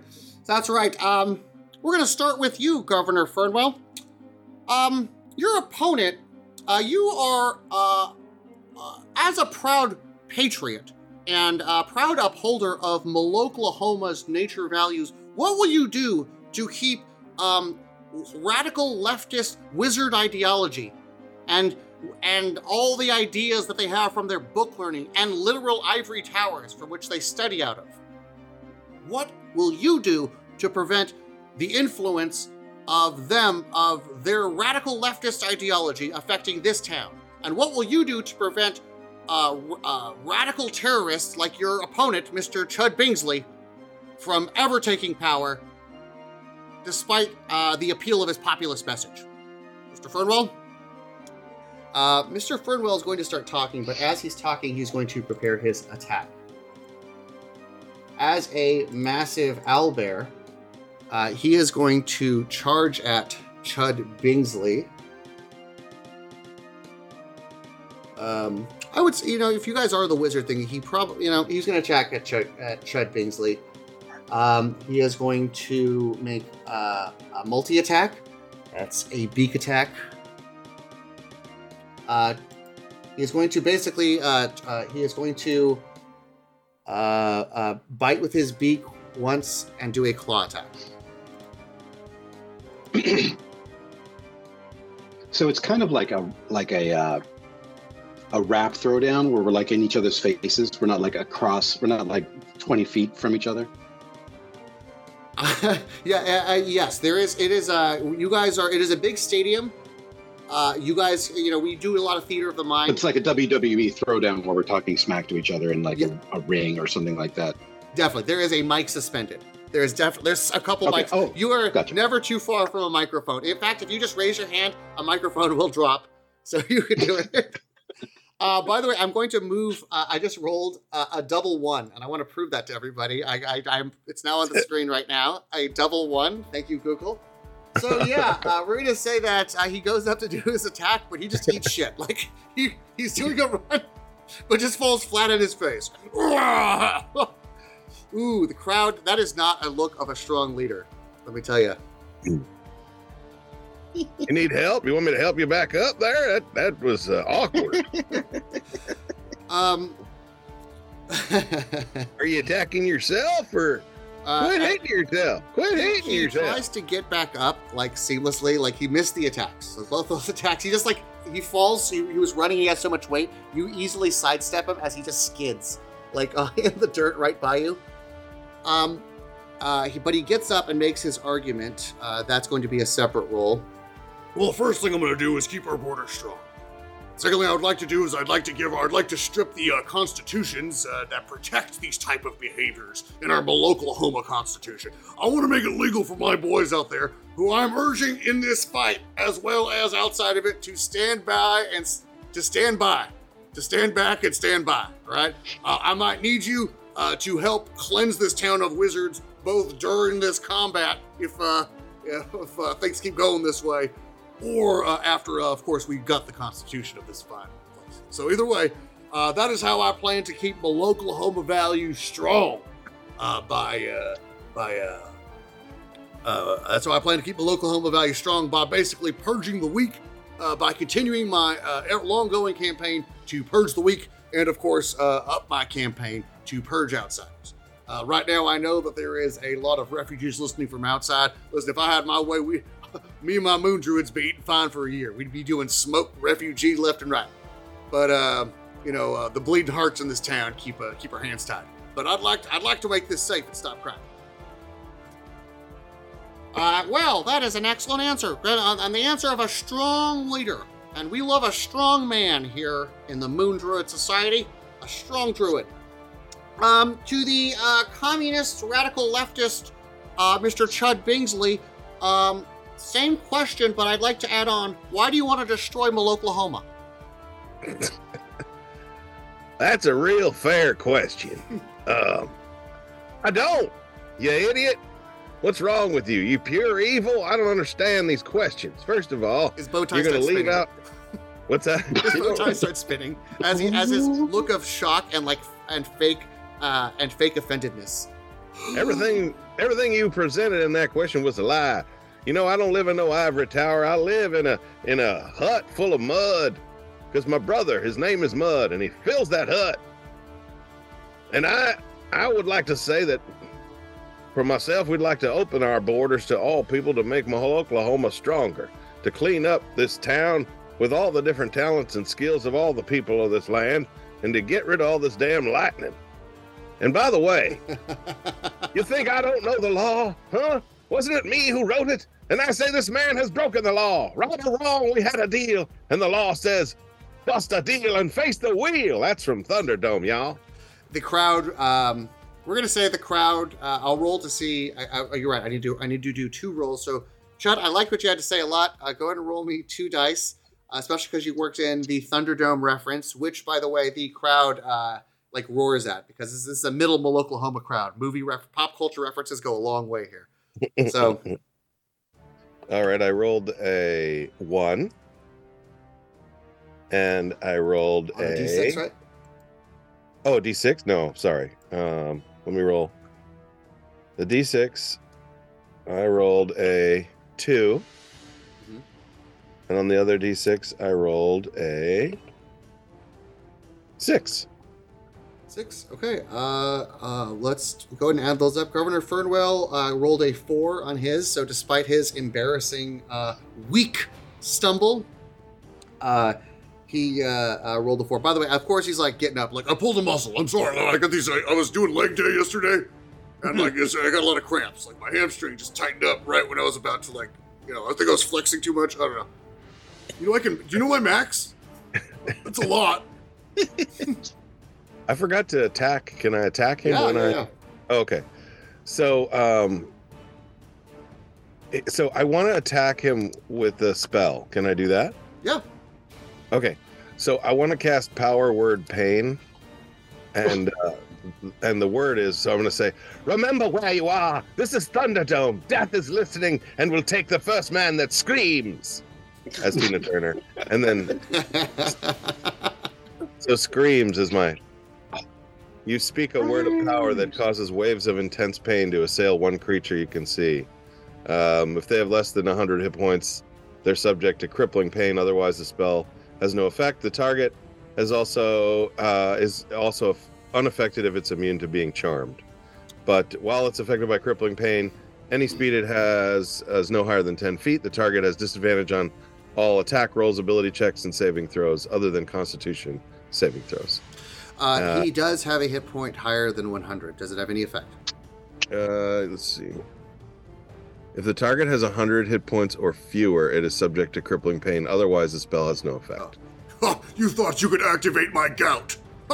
that's right. Um, we're going to start with you, Governor Fernwell. Um, your opponent, uh, you are, uh, uh, as a proud patriot and a proud upholder of Maloklahoma's nature values, what will you do to keep um, radical leftist wizard ideology and and all the ideas that they have from their book learning and literal ivory towers from which they study out of? What will you do to prevent the influence of them, of their radical leftist ideology affecting this town? And what will you do to prevent uh, uh, radical terrorists like your opponent, Mr. Chud Bingsley, from ever taking power, despite uh, the appeal of his populist message? Mr. Fernwell? Uh, Mr. Fernwell is going to start talking, but as he's talking, he's going to prepare his attack. As a massive owlbear, uh, he is going to charge at Chud Bingsley. Um, I would say, you know, if you guys are the wizard thing, he probably, you know, he's going to attack at Chud, at Chud Bingsley. Um, he is going to make uh, a multi attack. That's a beak attack. Uh, he is going to basically, uh, uh, he is going to uh, uh, bite with his beak once and do a claw attack. So it's kind of like a like a uh, a rap throwdown where we're like in each other's faces. We're not like across. We're not like twenty feet from each other. yeah, yes, there is. It is. Uh, you guys are. It is a big stadium. Uh, you guys, you know, we do a lot of theater of the mind. It's like a WWE throwdown where we're talking smack to each other in like Yeah. a, a ring or something like that. Definitely, there is a mic suspended. There is definitely there's a couple Okay, mics. oh, you are gotcha. never too far from a microphone. In fact, if you just raise your hand, a microphone will drop. So you can do it. Uh, by the way, I'm going to move. Uh, I just rolled uh, a double one, and I want to prove that to everybody. I, I, I'm. It's now on the screen right now. A double one. Thank you, Google. So yeah, uh, we're gonna say that uh, he goes up to do his attack, but he just eats shit. Like he, he's doing a run, but just falls flat on his face. Ooh, the crowd. That is not a look of a strong leader. Let me tell you. You need help? You want me to help you back up there? That that was uh, awkward. Um. Are you attacking yourself or uh, quit hating yourself? Quit hating he yourself. He tries to get back up like seamlessly. Like he missed the attacks. So both those attacks. He just like he falls. He, he was running. He has so much weight. You easily sidestep him as he just skids like uh, in the dirt right by you. Um uh he, but he gets up and makes his argument. Uh that's going to be a separate roll Well, the first thing I'm going to do is keep our border strong. Second thing I would like to do is I'd like to give, I'd like to strip the uh, constitutions uh, that protect these type of behaviors in our Oklahoma Constitution. I want to make it legal for my boys out there, who I'm urging in this fight, as well as outside of it, to stand by and to stand by, to stand back and stand by. Right? uh, I might need you uh, to help cleanse this town of wizards, both during this combat, if uh, if uh, things keep going this way, or uh, after, uh, of course, we've got the constitution of this fine place. So either way, uh, that is how I plan to keep the Maloklahoma values strong. Uh, by uh, by uh, that's how I plan to keep the Maloklahoma values strong by basically purging the weak, by continuing my uh, long-going campaign to purge the weak, and of course, up my campaign to purge outsiders. Right now, I know that there is a lot of refugees listening from outside. Listen, if I had my way, we, me and my moon druids be eating fine for a year. We'd be doing smoke refugee left and right. But uh, you know, uh, the bleeding hearts in this town keep uh, keep our hands tied. But I'd like to, I'd like to make this safe and stop crime. Uh, well, that is an excellent answer, and, and the answer of a strong leader. And we love a strong man here in the Moon Druid Society, a strong druid. Um, to the uh, communist, radical leftist, uh, Mr. Chud Bingsley, um, same question, but I'd like to add on: Why do you want to destroy Oklahoma? That's a real fair question. um, I don't. You idiot. What's wrong with you? You pure evil? I don't understand these questions. First of all, His bow tie you're going to leave spinning. out. What's that? His bow tie starts spinning as he as his look of shock and like and fake uh, and fake offendedness. everything, everything you presented in that question was a lie. You know, I don't live in no ivory tower. I live in a in a hut full of mud. Because my brother, his name is Mud, and he fills that hut. And I, I would like to say that for myself, we'd like to open our borders to all people to make Maloklahoma stronger, to clean up this town with all the different talents and skills of all the people of this land, and to get rid of all this damn lightning. And by the way, you think I don't know the law, huh? Wasn't it me who wrote it? And I say this man has broken the law. Right or wrong, we had a deal, and the law says, bust a deal and face the wheel. That's from Thunderdome, y'all. the crowd um we're gonna say the crowd uh, i'll roll to see I, I, you're right i need to i need to do two rolls so chad i like what you had to say a lot uh, go ahead and roll me two dice uh, especially because you worked in the thunderdome reference which by the way the crowd uh like roars at because this is a middle oklahoma crowd movie ref- pop culture references go a long way here so All right, I rolled a one. And I rolled a a d6 right Oh, d6? No, sorry. Um, let me roll. The D6, I rolled a 2 Mhm. And on the other D6, I rolled a six. Six. Okay. Uh, uh, let's go ahead and add those up. Governor Fernwell uh, rolled a four on his, so despite his embarrassing uh, weak stumble, uh, he uh, uh, rolled a four. By the way, of course, he's like getting up, like I pulled a muscle. I'm sorry. I got these. I, I was doing leg day yesterday, and like I got a lot of cramps. Like my hamstring just tightened up right when I was about to like, you know, I think I was flexing too much. I don't know. You know, I can. Do you know my max? That's a lot. I forgot to attack. Can I attack him yeah, when yeah, I? yeah. Okay. So, um, so I want to attack him with a spell. Can I do that? Yeah. Okay. So I want to cast power word pain, and uh, and the word is so I'm going to say, remember where you are. This is Thunderdome. Death is listening and will take the first man that screams. As Tina Turner, and then so screams is my. You speak a word of power that causes waves of intense pain to assail one creature you can see. Um, if they have less than 100 hit points, they're subject to crippling pain. Otherwise, the spell has no effect. The target has also uh, is also unaffected if it's immune to being charmed. But while it's affected by crippling pain, any speed it has is no higher than 10 feet. The target has disadvantage on all attack rolls, ability checks, and saving throws, other than Constitution saving throws. Uh, Uh, he does have a hit point higher than 100. Does it have any effect? Uh, let's see. If the target has 100 hit points or fewer, it is subject to crippling pain. Otherwise, the spell has no effect. Ha, you thought you could activate my gout.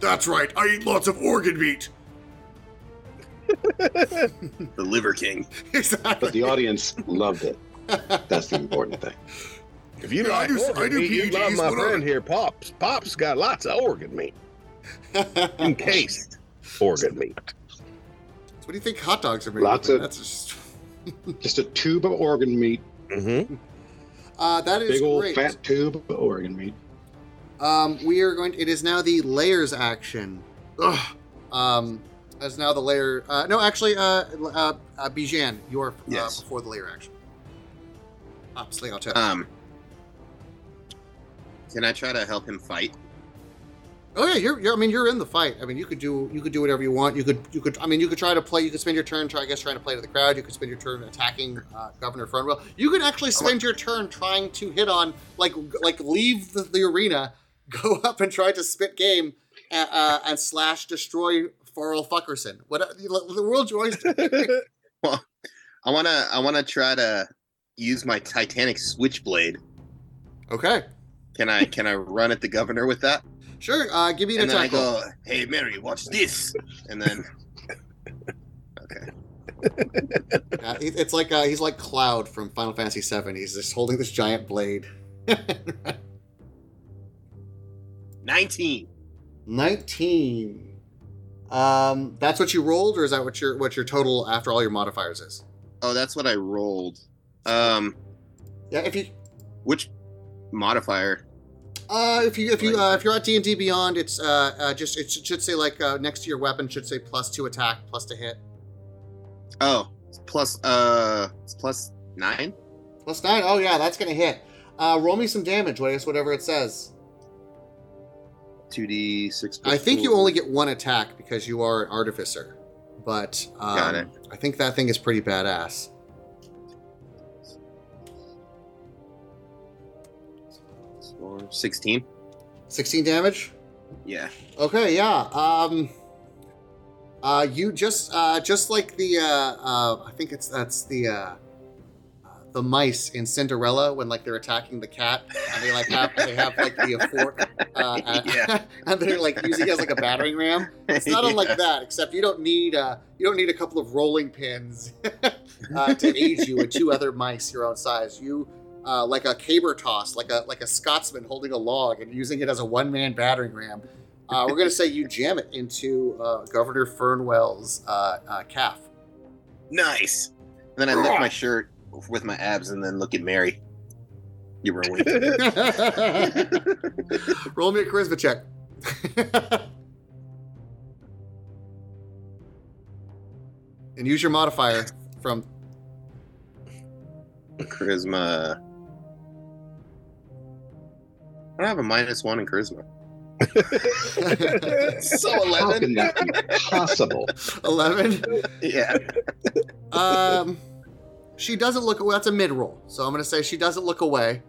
That's right, I eat lots of organ meat. the Liver King. Exactly. But the audience loved it. That's the important thing. If you Yeah, I like do- I organ do meat, you love my what are- friend here, Pops. Pops got lots of organ meat. Encased organ meat. What do you think hot dogs are made Lots of? of- That's just. Just a tube of organ meat, Mm-hmm. Uh, that is big old great. fat tube of organ meat. Um, we are going. To, it is now the layers action. Ugh. Um, as now the layer. Uh, no, actually, uh, uh, uh Bijan, you're uh, Yes. before the layer action. Sling out Um, can I try to help him fight? Oh yeah, you're, you're. I mean, you're in the fight. I mean, you could do. You could do whatever you want. You could. You could. I mean, you could try to play. You could spend your turn. Try, I guess, trying to play to the crowd. You could spend your turn attacking uh, Governor Fernwell. You could actually spend your turn trying to hit on, like, like leave the, the arena, go up and try to spit game, uh, uh, and slash destroy Farrell Fuckerson. What the world's your oyster. I wanna I wanna try to use my Titanic switchblade. Okay, Can I can I run at the governor with that? sure. Uh, give me an And then I go, "Hey Mary, watch this," and then okay, Uh, it's like uh, he's like Cloud from Final Fantasy VII. He's just holding this giant blade. nineteen. 19 um that's what you rolled or is that what your what your total after all your modifiers is Oh, that's what I rolled. Um, yeah if you which modifier? uh if you if you uh, if you're at d&d beyond it's uh, uh just it should, should say like uh, next to your weapon should say plus two attack plus to hit Oh, plus uh, plus nine. plus nine. Oh yeah that's gonna hit uh roll me some damage guess whatever it says Two d six. i think you only get one attack because you are an artificer but um, Got it. i think that thing is pretty badass sixteen. 16 damage Yeah. Okay, yeah. Um uh you just uh just like the uh uh I think it's that's the uh uh, the mice in Cinderella when like they're attacking the cat and they like have they have like the fork uh, and- Yeah. and they're like using it as like a battering ram. It's not unlike Yeah. that, except you don't need uh you don't need a couple of rolling pins uh, to aid you and two other mice your own size. You uh, like a caber toss, like a like a Scotsman holding a log and using it as a one man battering ram. Uh, we're gonna say you jam it into uh, Governor Fernwell's uh, uh, calf. Nice. And then I lift my shirt with my abs and then look at Mary. You were a wink. Roll me a charisma check. and use your modifier from charisma. I don't have a minus one in charisma. so How eleven. can that be possible? 11. Yeah. Um, she doesn't look away. That's a mid roll. So I'm going to say she doesn't look away,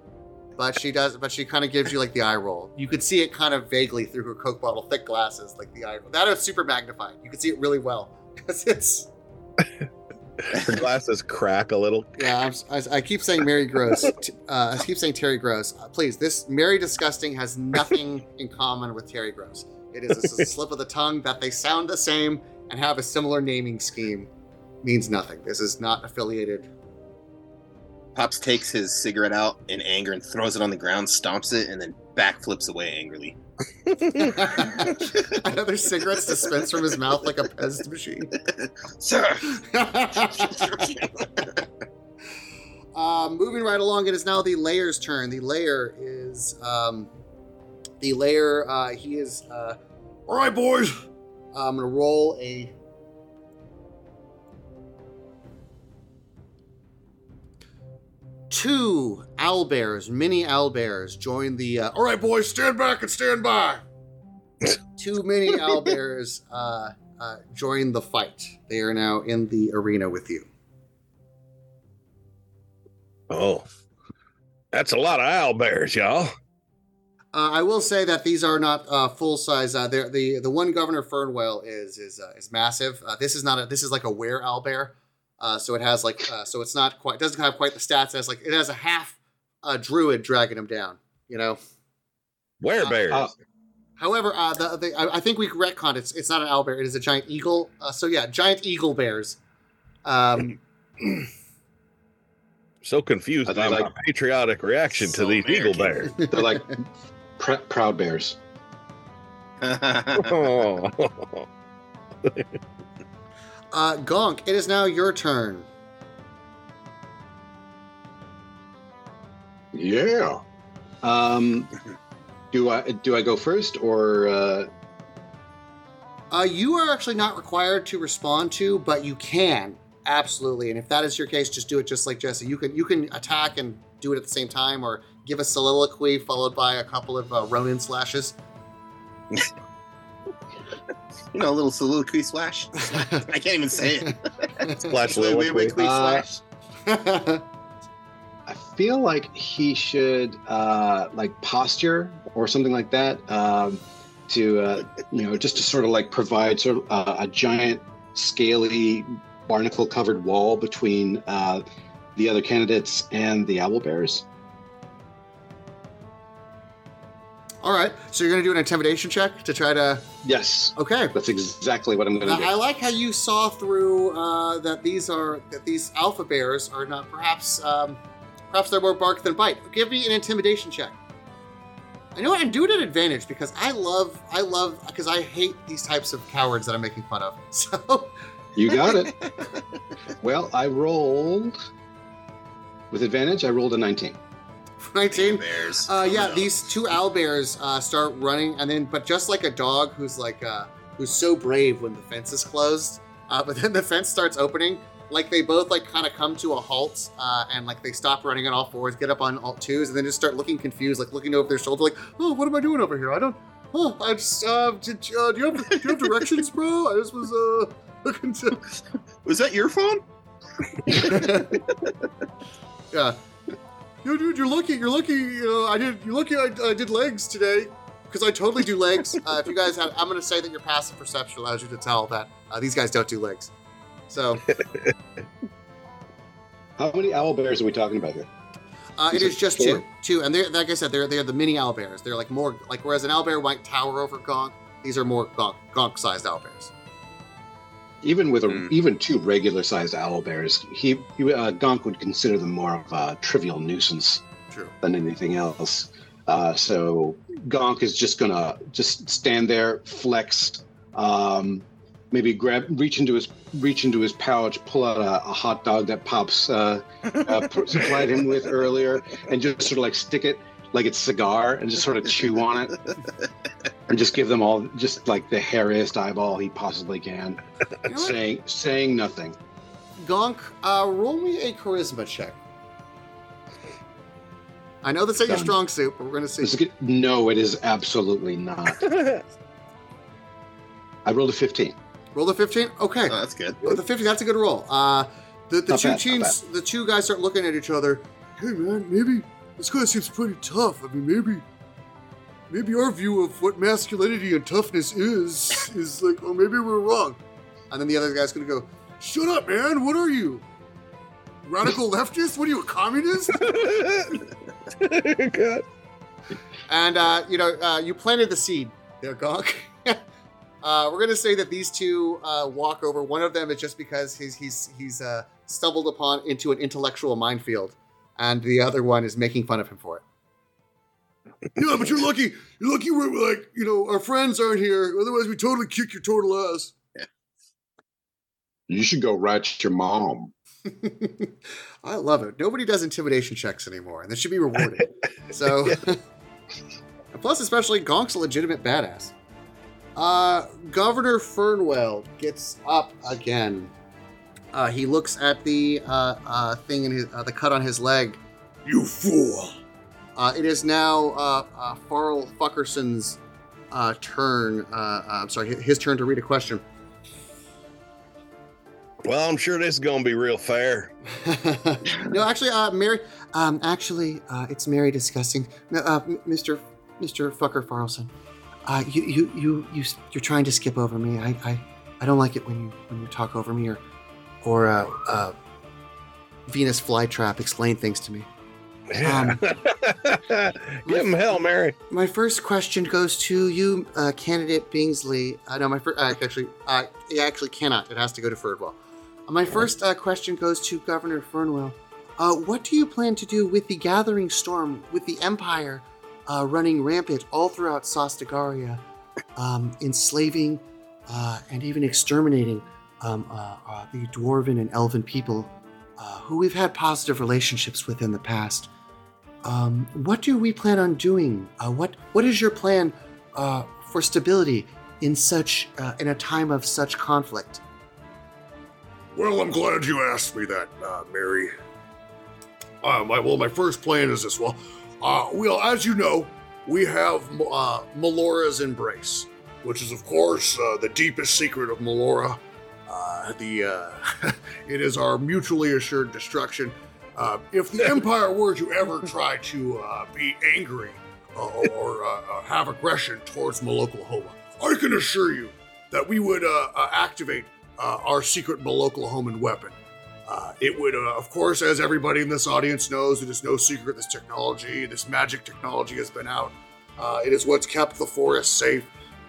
but she does, but she kind of gives you like the eye roll. You could see it kind of vaguely through her Coke bottle thick glasses, like the eye roll. That is super magnified. You can see it really well because it's, Her glasses crack a little. yeah, I'm, I, I keep saying Mary Gross. T- Uh, I keep saying Terry Gross. Uh, please, this Mary Disgusting has nothing in common with Terry Gross. It is this is a slip of the tongue that they sound the same and have a similar naming scheme means nothing. This is not affiliated. Pops takes his cigarette out in anger and throws it on the ground, stomps it, and then backflips away angrily. Another cigarettes dispensed from his mouth like a Pez machine. Sir! uh, moving right along, it is now the layer's turn. The layer is um, the layer. Uh, he is. Uh, All right, boys. I'm gonna roll a. Two owl bears, mini owl bears, join the. Uh, All right, boys, stand back and stand by. two mini owl bears uh, uh, join the fight. They are now in the arena with you. Oh, that's a lot of owl bears, y'all. Uh, I will say that these are not uh, full size. Uh, the the one Governor Fernwell is is uh, is massive. Uh, this is not a this is like a were owl bear. Uh, so it has like uh, so it's not quite doesn't have quite the stats as like it has a half uh, druid dragging him down. You know. Where Uh, bears? uh, However, uh, the, the I, I think we retconned it's it's not an owl bear. It is a giant eagle. Uh, so yeah, giant eagle bears. Um, so confused Are they by my like- patriotic reaction to So these eagle bears. They're like pr- proud bears. oh. uh, Gonk, it is now your turn. Yeah. Um, do I do I go first or uh, Uh, you are actually not required to respond to, but you can absolutely. And if that is your case, just do it just like Jesse. You can you can attack and do it at the same time, or give a soliloquy followed by a couple of uh, Ronin slashes. you know, a little soliloquy slash. I can't even say it. Splash Wait, wait, wait, wait, Uh, slash. I feel like he should uh, like posture or something like that um, to uh, you know just to sort of like provide sort of uh, a giant scaly barnacle covered wall between uh, the other candidates and the owl bears. All right, so you're gonna do an intimidation check to try to. Yes, Okay. that's exactly what I'm going to do. I like how you saw through uh, that these are that these alpha bears are not perhaps um, perhaps they're more bark than bite. Give me an intimidation check. I know what, and do it at advantage because I love I love because I hate these types of cowards that I'm making fun of. So You got it. well, I rolled with advantage. I rolled a 19. 19. Bears. Uh, yeah, these two owl bears uh, start running, and then, but just like a dog who's like, uh, who's so brave when the fence is closed, uh, but then the fence starts opening, like they both like kind of come to a halt, uh, and like they stop running on all fours, get up on all twos, and then just start looking confused, like looking over their shoulder, like, oh, what am I doing over here? I don't, oh, I just, uh, did, uh, do you have, do you have directions, bro? I just was, uh, looking to, Was that your phone? yeah. Yo, dude, you're lucky. You're lucky. You know, I did. You're lucky. I, I did legs today because I totally do legs. Uh, if you guys have, I'm to say that your passive perception allows you to tell that uh, these guys don't do legs. So How many owl bears are we talking about here? uh, it Is it is just four? two, two, and they're like I said, they're they're the mini owl bears. They're like more like whereas an owl bear might tower over Gonk, these are more Gonk Gonk sized owl bears. Even with a, Hmm. even two regular sized owl bears, he, he uh, Gonk would consider them more of a trivial nuisance True. than anything else. Uh, so Gonk is just gonna just stand there, flex, um, maybe grab, reach into his reach into his pouch, pull out a, a hot dog that Pops uh, uh, supplied him with earlier, and just sort of like stick it like it's cigar and just sort of chew on it, and just give them all just like the hairiest eyeball he possibly can, You saying saying nothing. Gonk, uh, roll me a charisma check. I know this ain't your strong suit, but we're going to see. Good. No, it is absolutely not. I rolled a 15. Roll the 15. Okay. Oh, that's good. Oh, the 50, that's a good roll. Uh, the the Not two bad, teams, the two guys start looking at each other. Hey, man, maybe this guy seems pretty tough. I mean, maybe, maybe our view of what masculinity and toughness is is like, or maybe we're wrong. And then the other guy's gonna go, "Shut up, man! What are you? Radical leftist? What are you, a communist?" God. And uh, you know, uh, you planted the seed there, Gonk. uh, we're gonna say that these two uh, walk over. One of them is just because he's he's he's uh, stumbled upon into an intellectual minefield. And the other one is making fun of him for it. Yeah, but you're lucky. You're lucky we're like, you know, our friends aren't here. Otherwise, we totally kick your total ass. You should go rat your mom. I love it. Nobody does intimidation checks anymore, and this should be rewarded. so, and plus, especially Gonk's a legitimate badass. Uh, Governor Fernwell gets up again. Uh, he looks at the uh, uh, thing in his, uh, the cut on his leg. You fool. Uh, it is now uh, uh, Farrell Fuckerson's uh, turn. Uh, uh, I'm sorry, his turn to read a question. Well, I'm sure this is gonna be real fair. no, actually, uh, Mary. Um, actually, uh, it's Mary discussing. No, uh, Mr. Mr. Fucker Farrelson. Uh, you, you, you, you, you're trying to skip over me. I, I, I don't like it when you, when you talk over me or, or, uh, uh, Venus flytrap explain things to me. Yeah. Give him hell, Mary. My first question goes to you, uh, candidate Bingsley. Uh, no, my first, uh, actually, uh, it actually cannot. It has to go to Fernwell. Uh, my first uh, question goes to Governor Fernwell. Uh, what do you plan to do with the gathering storm, with the Empire uh, running rampant all throughout Sostagaria, um, enslaving uh, and even exterminating um, uh, uh, the dwarven and elven people uh, who we've had positive relationships with in the past? Um, what do we plan on doing? Uh, what What is your plan uh, for stability in such uh, in a time of such conflict? Well, I'm glad you asked me that, Mary. My, well, my first plan is this. Well, well, as you know, we have Melora's embrace, which is, of course, the deepest secret of Melora. Uh, the uh, it is our mutually assured destruction. Uh, if the Empire were to ever try to uh, be angry uh, or have aggression towards Maloklahoma, I can assure you that we would activate uh, our secret Maloklahoman weapon. Uh, it would, uh, of course, as everybody in this audience knows, it is no secret this technology, this magic technology has been out. Uh, it is what's kept the forest safe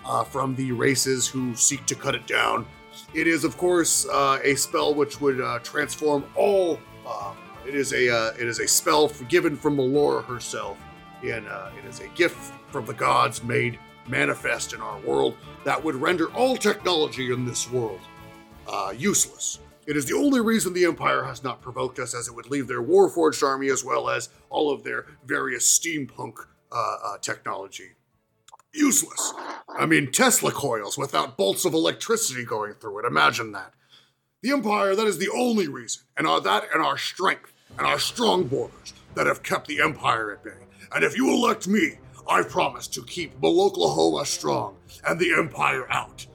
uh, from the races who seek to cut it down. It is, of course, uh, a spell which would uh, transform all. Uh, it is a uh, it is a spell given from Melora herself, and uh, it is a gift from the gods made manifest in our world that would render all technology in this world uh, useless. It is the only reason the Empire has not provoked us, as it would leave their Warforged army as well as all of their various steampunk uh, technology useless. I mean, Tesla coils without bolts of electricity going through it. Imagine that. The Empire, that is the only reason, and our, that and our strength and our strong borders that have kept the Empire at bay. And if you elect me, I promise to keep Maloklahoma strong and the Empire out.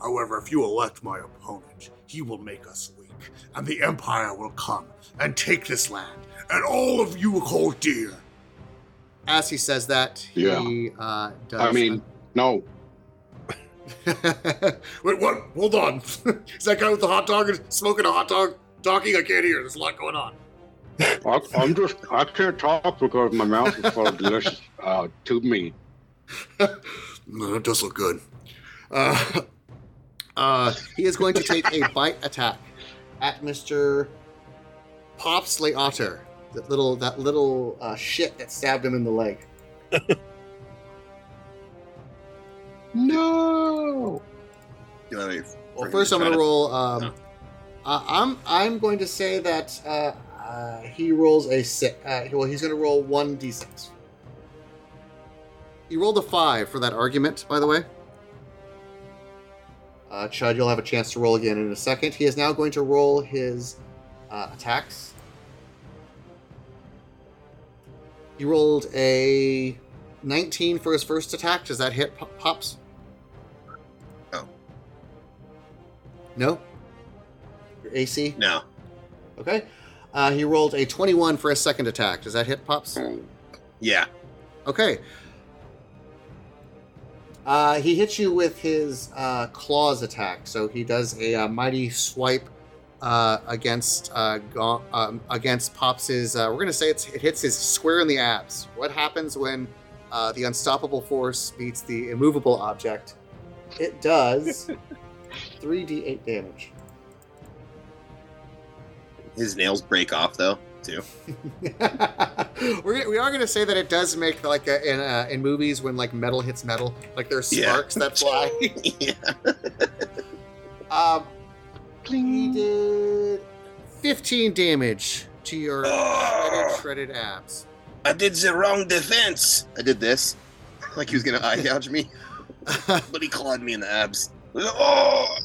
However, if you elect my opponent, he will make us weak, and the Empire will come and take this land, and all of you hold dear. As he says that, he uh, does. I mean, no. Wait, what? Hold on. Is that guy with the hot dog smoking a hot dog talking? I can't hear. There's a lot going on. I, I'm just, I can't talk because my mouth is full of delicious uh, tube meat. No, that does look good. Uh, uh, he is going to take a bite attack at Mister Pops Otter. That little that little uh, shit that stabbed him in the leg. No. You know, Well, first I'm going to try roll. Um, No. uh, I'm I'm going to say that uh, uh, he rolls a six. Uh, well, he's going to roll one d6. He rolled a five for that argument, by the way. Uh, Chud, you'll have a chance to roll again in a second. He is now going to roll his uh, attacks. He rolled a 19 for his first attack. Does that hit, Pops? No. No? Your AC? No. Okay. Uh, he rolled a 21 for his second attack. Does that hit, Pops? Yeah. Okay. Uh, he hits you with his uh, claws attack. So he does a, uh mighty swipe uh, against uh, Gon- um, against Pops's. Uh, we're gonna say it's, it hits his square in the abs. What happens when uh, the unstoppable force meets the immovable object? It does 3d8 damage. His nails break off though. to. We're, we are going to say that it does make like a, in uh, in movies when like metal hits metal, like there's Yeah. sparks that fly. yeah. um, he did 15 damage to your shredded, shredded abs. I did the wrong defense. I did this, like he was gonna eye gouge me, but he clawed me in the abs. Oh!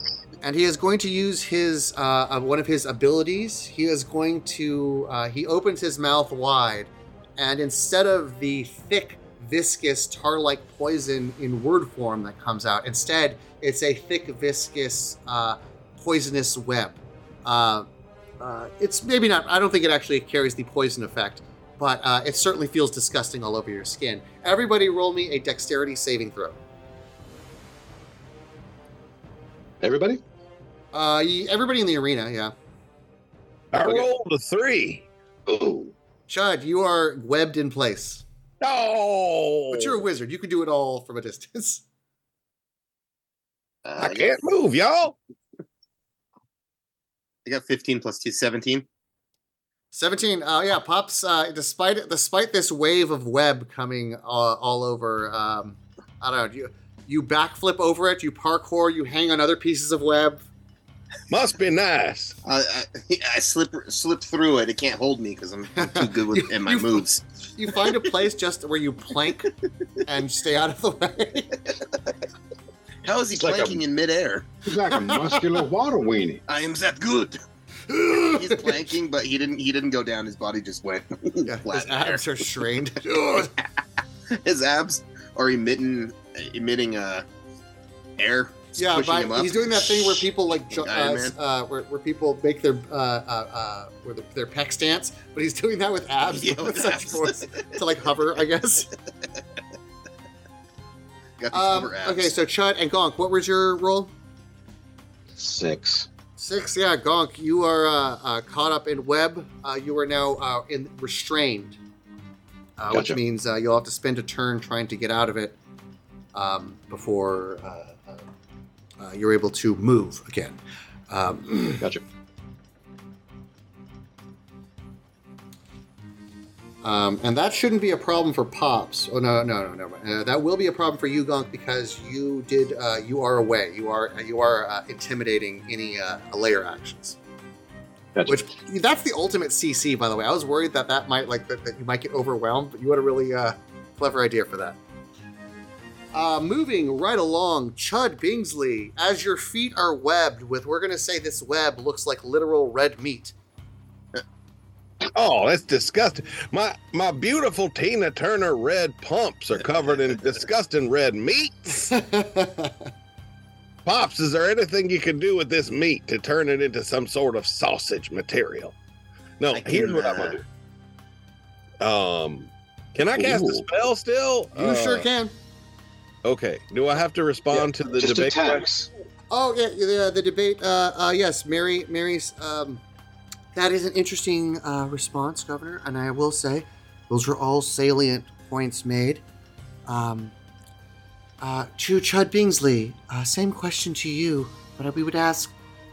and he is going to use his uh, uh, one of his abilities. He is going to uh, he opens his mouth wide, and instead of the thick, viscous tar-like poison in word form that comes out, instead it's a thick, viscous, uh, poisonous web. Uh, uh, it's maybe not. I don't think it actually carries the poison effect, but uh, it certainly feels disgusting all over your skin. Everybody, roll me a dexterity saving throw. Everybody? Uh, everybody in the arena, yeah. I Okay. rolled a three. Oh, Chud, you are webbed in place. Oh, But you're a wizard. You can do it all from a distance. I can't move, y'all. I got 15 plus 2, 17. 17. Uh, yeah, Pops, uh, despite despite this wave of web coming uh, all over, um, I don't know, you, you backflip over it, you parkour, you hang on other pieces of web. Must be nice. I, I, I slip slipped through it. It can't hold me because I'm, I'm too good with You- in my you- moves. You find a place just where you plank and stay out of the way. How is he It's like a- planking in midair? he's like a muscular water weenie. I am that good. He's planking, but he didn't. He didn't go down. His body just went Yeah, flat his in the abs are strained. His abs are emitting emitting uh air. Yeah, pushing by, him up. he's doing that thing where people like jo- Iron uh, uh, where, where people make their uh, uh, uh, where the, their pec stance, but he's doing that with abs, Yeah, with with such abs. force to like hover, I guess. Got these Um, hover abs. okay, so Chud and Gonk, what was your roll? Six. Six. Yeah, Gonk, you are uh, uh, caught up in web. Uh, you are now uh, in restrained, uh, which means uh, you'll have to spend a turn trying to get out of it um, before uh, uh, uh, you're able to move again. Um, Gotcha. Um, and that shouldn't be a problem for Pops. Oh no, no, no, no. Uh, that will be a problem for you, Gonk, because you did. Uh, you are away. You are. You are uh, intimidating any uh, layer actions. Gotcha. Which that's the ultimate CC, by the way. I was worried that that might like that, that you might get overwhelmed, but you had a really uh, clever idea for that. Uh, moving right along, Chud Bingsley, as your feet are webbed with, we're gonna say this web looks like literal red meat. Oh, that's disgusting. My my beautiful Tina Turner red pumps are covered in disgusting red meat. Pops, is there anything you can do with this meat to turn it into some sort of sausage material? No, can, here's what I'm uh, gonna do. Um, can I cast a spell still? you Uh, sure can. Okay. Do I have to respond to the Just debate? attacks. Oh yeah, the the debate. Uh, uh, yes, Mary. Mary's. Um, that is an interesting uh, response, Governor, and I will say, those are all salient points made. Um, uh, to Chud Bingsley, uh, same question to you, but we would ask,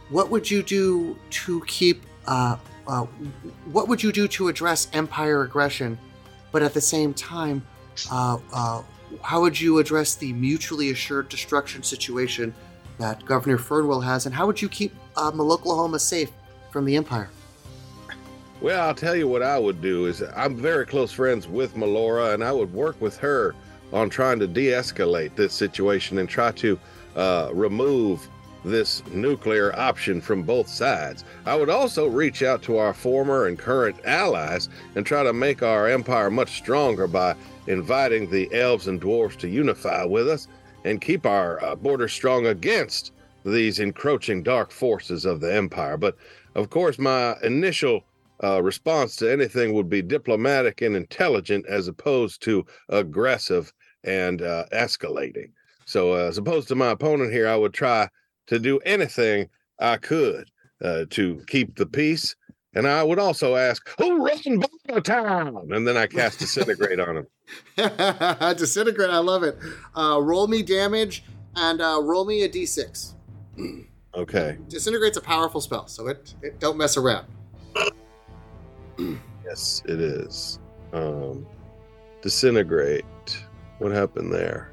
what would you do to keep? Uh, uh, what would you do to address Empire aggression, but at the same time, uh, how would you address the mutually assured destruction situation that Governor Fernwell has, and how would you keep um, Oklahoma safe from the Empire? Well, I'll tell you what I would do is I'm very close friends with Melora, and I would work with her on trying to de-escalate this situation and try to uh, remove this nuclear option from both sides. I would also reach out to our former and current allies and try to make our empire much stronger by inviting the elves and dwarves to unify with us and keep our uh, border strong against these encroaching dark forces of the empire. But of course, my initial uh, response to anything would be diplomatic and intelligent as opposed to aggressive and uh, escalating. So, uh, as opposed to my opponent here, I would try to do anything I could uh, to keep the peace. And I would also ask, who run Bartertown? And then I cast Disintegrate on him. Disintegrate, I love it. Uh, roll me damage and uh, roll me a d6. Okay. Disintegrate's a powerful spell, so it, it don't mess around. Yeah, Yes, it is. Um, disintegrate. What happened there?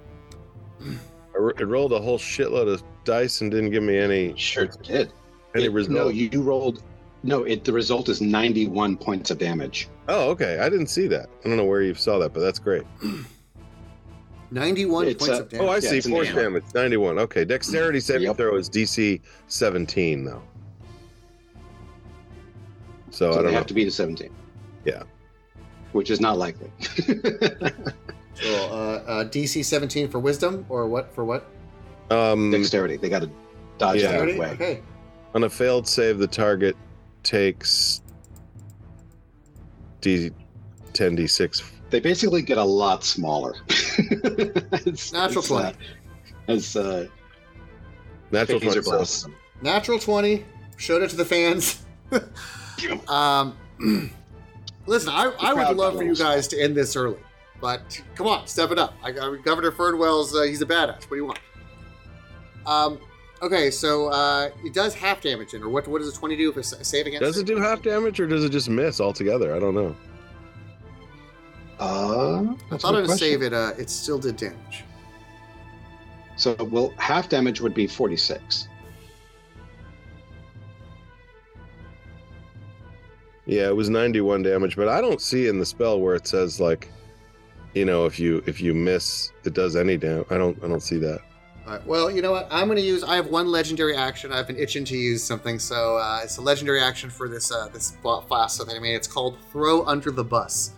I ro- it rolled a whole shitload of dice and didn't give me any Sure did. any It- result. No, you, you rolled. No, it the result is 91 points of damage. oh, okay. I didn't see that. I don't know where you saw that, but that's great. 91 It's, points uh, of damage. Oh, I Yeah, see. it's Force damage, 91. Okay. Dexterity saving Yep. throw is DC 17, though. So, So I they don't know. have to be to 17. Yeah. Which is not likely. So, uh, uh, DC 17 for wisdom, or what? For what? Um, Dexterity. They got to dodge Yeah. out of the way. Okay. on a failed save, the target takes D 10d6. They basically get a lot smaller. It's- Natural it's, uh, 20. As uh, Natural 20. Natural 20. Showed it to the fans. um, listen, I, I would love for you guys to end this early, but come on, step it up. I, I, Governor Fernwell's uh, he's a badass. What do you want? Um, okay, so uh, it does half damage in, or what? What does a 20 do if it's a save against? It? Does it do half damage or does it just miss altogether? I don't know. Uh, I thought good on a save it, uh, it still did damage. So, well, half damage would be 46. Yeah, it was 91 damage, but I don't see in the spell where it says like, you know, if you if you miss, it does any damage. I don't I don't see that. All right. Well, you know what? I'm going to use. I have one legendary action. I've been itching to use something, so uh, it's a legendary action for this uh, this class that I made. It's called Throw Under the Bus.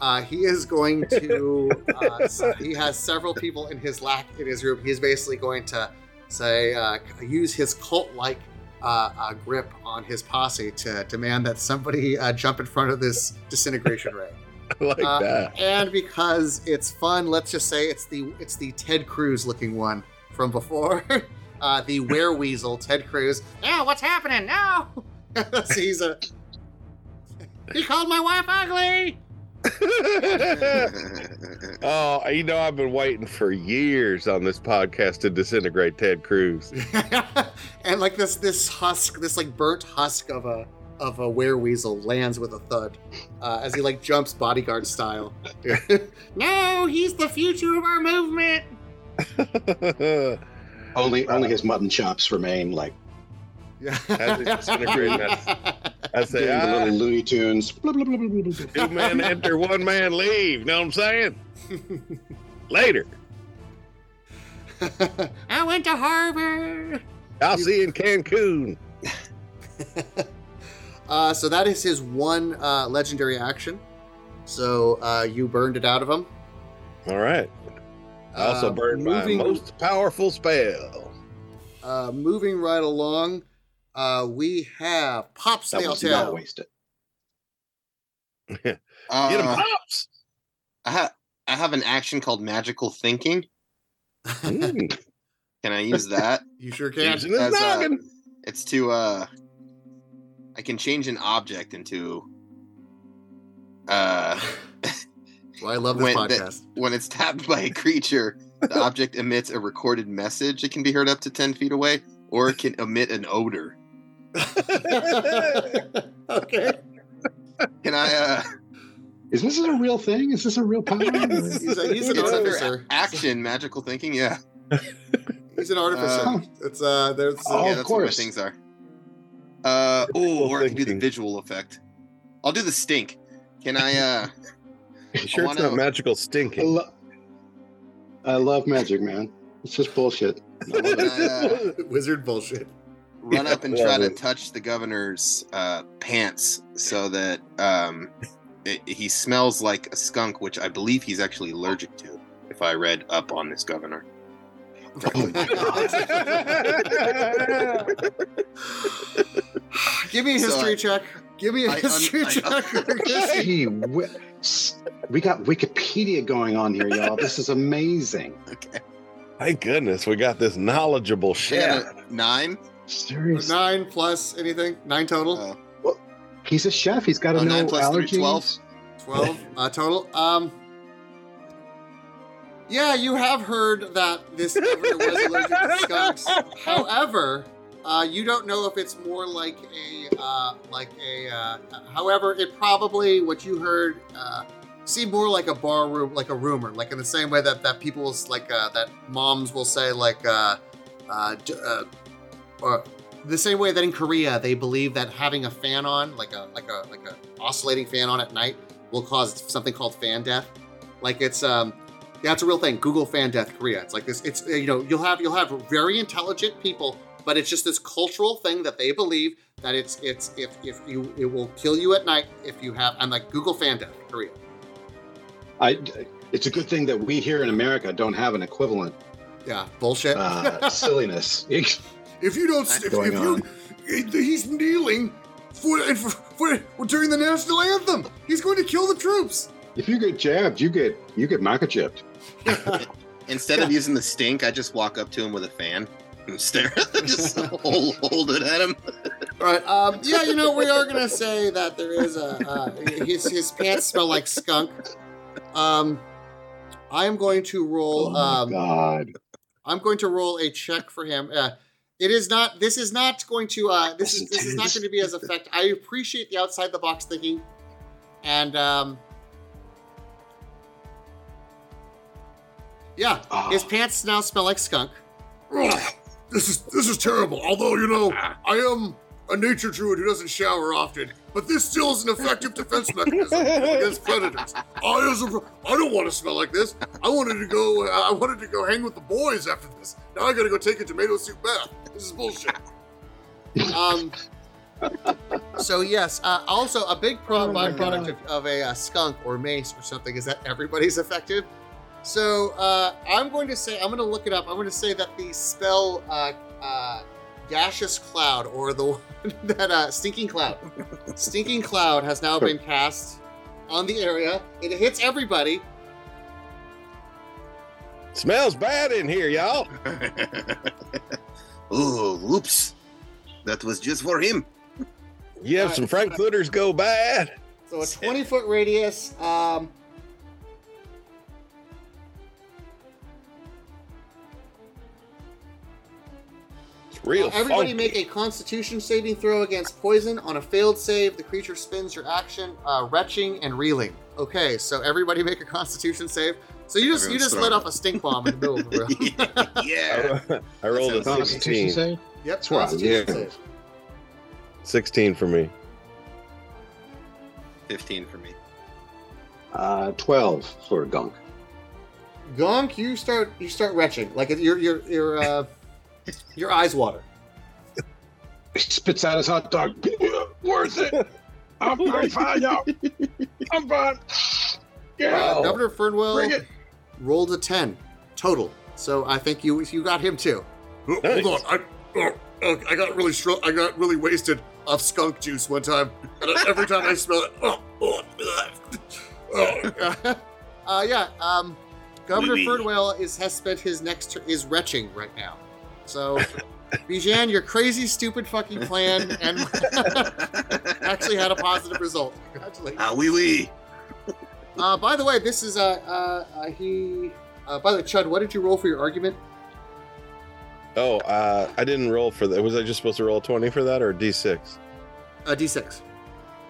Uh, he is going to. Uh, so he has several people in his lack in his group. He's basically going to say uh, use his cult-like uh, uh, grip on his posse to demand that somebody uh, jump in front of this disintegration ray. I like Uh, that. And because it's fun, let's just say it's the it's the Ted Cruz looking one from before. Uh, the wereweasel Ted Cruz. Yeah, what's happening? No. So he's a. He called my wife ugly. Oh, you know, I've been waiting for years on this podcast to disintegrate Ted Cruz. and like this this husk, this like burnt husk of a of a wereweasel lands with a thud uh, as he like jumps bodyguard style. no, he's the future of our movement. Only only his mutton chops remain like Yeah. As I say, doing the ah, little Looney Tunes. Blah, blah, blah, blah, blah, blah. two man enter, one man leave. Know what I'm saying? Later. I went to Harvard. I'll see you in Cancun. Uh, so that is his one uh, legendary action. So uh, you burned it out of him. All right. I also Uh, burned my most powerful spell. uh, moving right along, uh, we have Pop That was not Snailtail. wasted. Get him, Uh, pops. I, ha- I have an action called magical thinking. Mm, Can I use that? you sure can. As, uh, it's to uh I can change an object into uh Well, I love this when the- podcast. when it's tapped by a creature, the object emits a recorded message. It can be heard up to ten feet away, or it can emit an odor. okay. Can I uh Is this a real thing? Is this a real power? He's, a, he's an it's artificer. action, magical thinking, yeah. He's an artificer. Uh, it's uh, there's Oh, yeah, of that's what my course. things are. Uh oh, Visual or I can do the visual effect. I'll do the stink. Can I uh You sure it's wanna- not magical I, stinking? lo- I love magic, man. It's just bullshit. I love can it. I uh wizard bullshit. Run up and try to touch the governor's uh, pants so that um, it, he smells like a skunk, which I believe he's actually allergic to. If I read up on this governor, Give me a So history I- check. Give me a I history I- check. Gee, wi- s- we got Wikipedia going on here, y'all. This is amazing. okay, Thank goodness we got this knowledgeable I chef. got a nine. Seriously. Nine plus anything? Nine total? Uh, He's a chef. He's got to Oh, know nine plus three, allergies. 12. 12 uh, total. Um, yeah, you have heard that this governor was allergic to skunks. However, Uh, you don't know if it's more like a uh, like a. Uh, however, it probably what you heard uh, seemed more like a bar room, like a rumor, like in the same way that that people's like uh, that moms will say like uh, uh, d- uh, or the same way that in Korea they believe that having a fan on, like a like a like a oscillating fan on at night, will cause something called fan death. Like it's um yeah, it's a real thing. Google fan death Korea. It's like this. It's uh, you know you'll have you'll have very intelligent people, but it's just this cultural thing that they believe that it's it's if if you it will kill you at night if you have. I'm like Google fan death Korea. I, it's a good thing that we here in America don't have an equivalent Yeah, bullshit. uh, silliness. If you don't, if, Going if you, he's kneeling for, for, for during the national anthem. He's going to kill the troops. if you get jabbed, you get you get microchipped. Instead of using the stink, I just walk up to him with a fan and stare. just hold, hold it at him. All right. Um, yeah, you know, we are gonna say that there is a uh, his his pants smell like skunk. Um, I am going to Oh roll. my um, god! I'm going to roll a check for him. Uh, it is not. This is not going to. Uh, this is this is not going to be as effective. I appreciate the outside the box thinking, and um, yeah, Oh, his pants now smell like skunk. Ugh, this is this is terrible. Although you know, I am a nature druid who doesn't shower often, but this still is an effective defense mechanism against predators. I, as a, I don't want to smell like this. I wanted to go. I wanted to go hang with the boys after this. Now I got to go take a tomato soup bath. This is bullshit. Um, so yes, uh, also a big pro- Oh byproduct of, of a uh, skunk or mace or something is that everybody's effective. So uh, I'm going to say I'm going to look it up. I'm going to say that the spell uh, uh, gaseous cloud or the one that uh, stinking cloud, stinking cloud has now been cast on the area. It hits everybody. Smells bad in here, y'all. oh, whoops. That was just for him. You have some frankfurters go bad. So a 20 foot radius. Um, real. Uh, everybody funky. make a Constitution saving throw against poison. On a failed save, the creature spends your action uh, retching and reeling. Okay, so everybody make a Constitution save. So you just you just let throwing off a stink bomb in the middle of the room. yeah. I rolled a Constitution 16. save? yep, That's right, Constitution yeah. save. 16 for me. 15 for me. Uh, Twelve for gunk. Gonk, you start you start retching like your your your uh, your eyes water. He spits out his hot dog. Worth it. I'm pretty fine, y'all. I'm fine. Yeah. Uh, Governor Fernwell rolled a ten total. So I think you you got him too. Nice. Hold on, I, oh, oh, I got really strong. I got really wasted off skunk juice one time, and every time I smell it, oh, oh, oh. uh, yeah. Um, Governor Oui, oui. Fernwell is has spent his next tur- is retching right now. So, Bijan, your crazy, stupid, fucking plan and actually had a positive result. Congratulations. Ah, wee wee. Uh, by the way, this is a uh, uh he. Uh, by the way, Chud, what did you roll for your argument? Oh, uh, I didn't roll for that. Was I just supposed to roll 20 for that or D six? Uh, D6.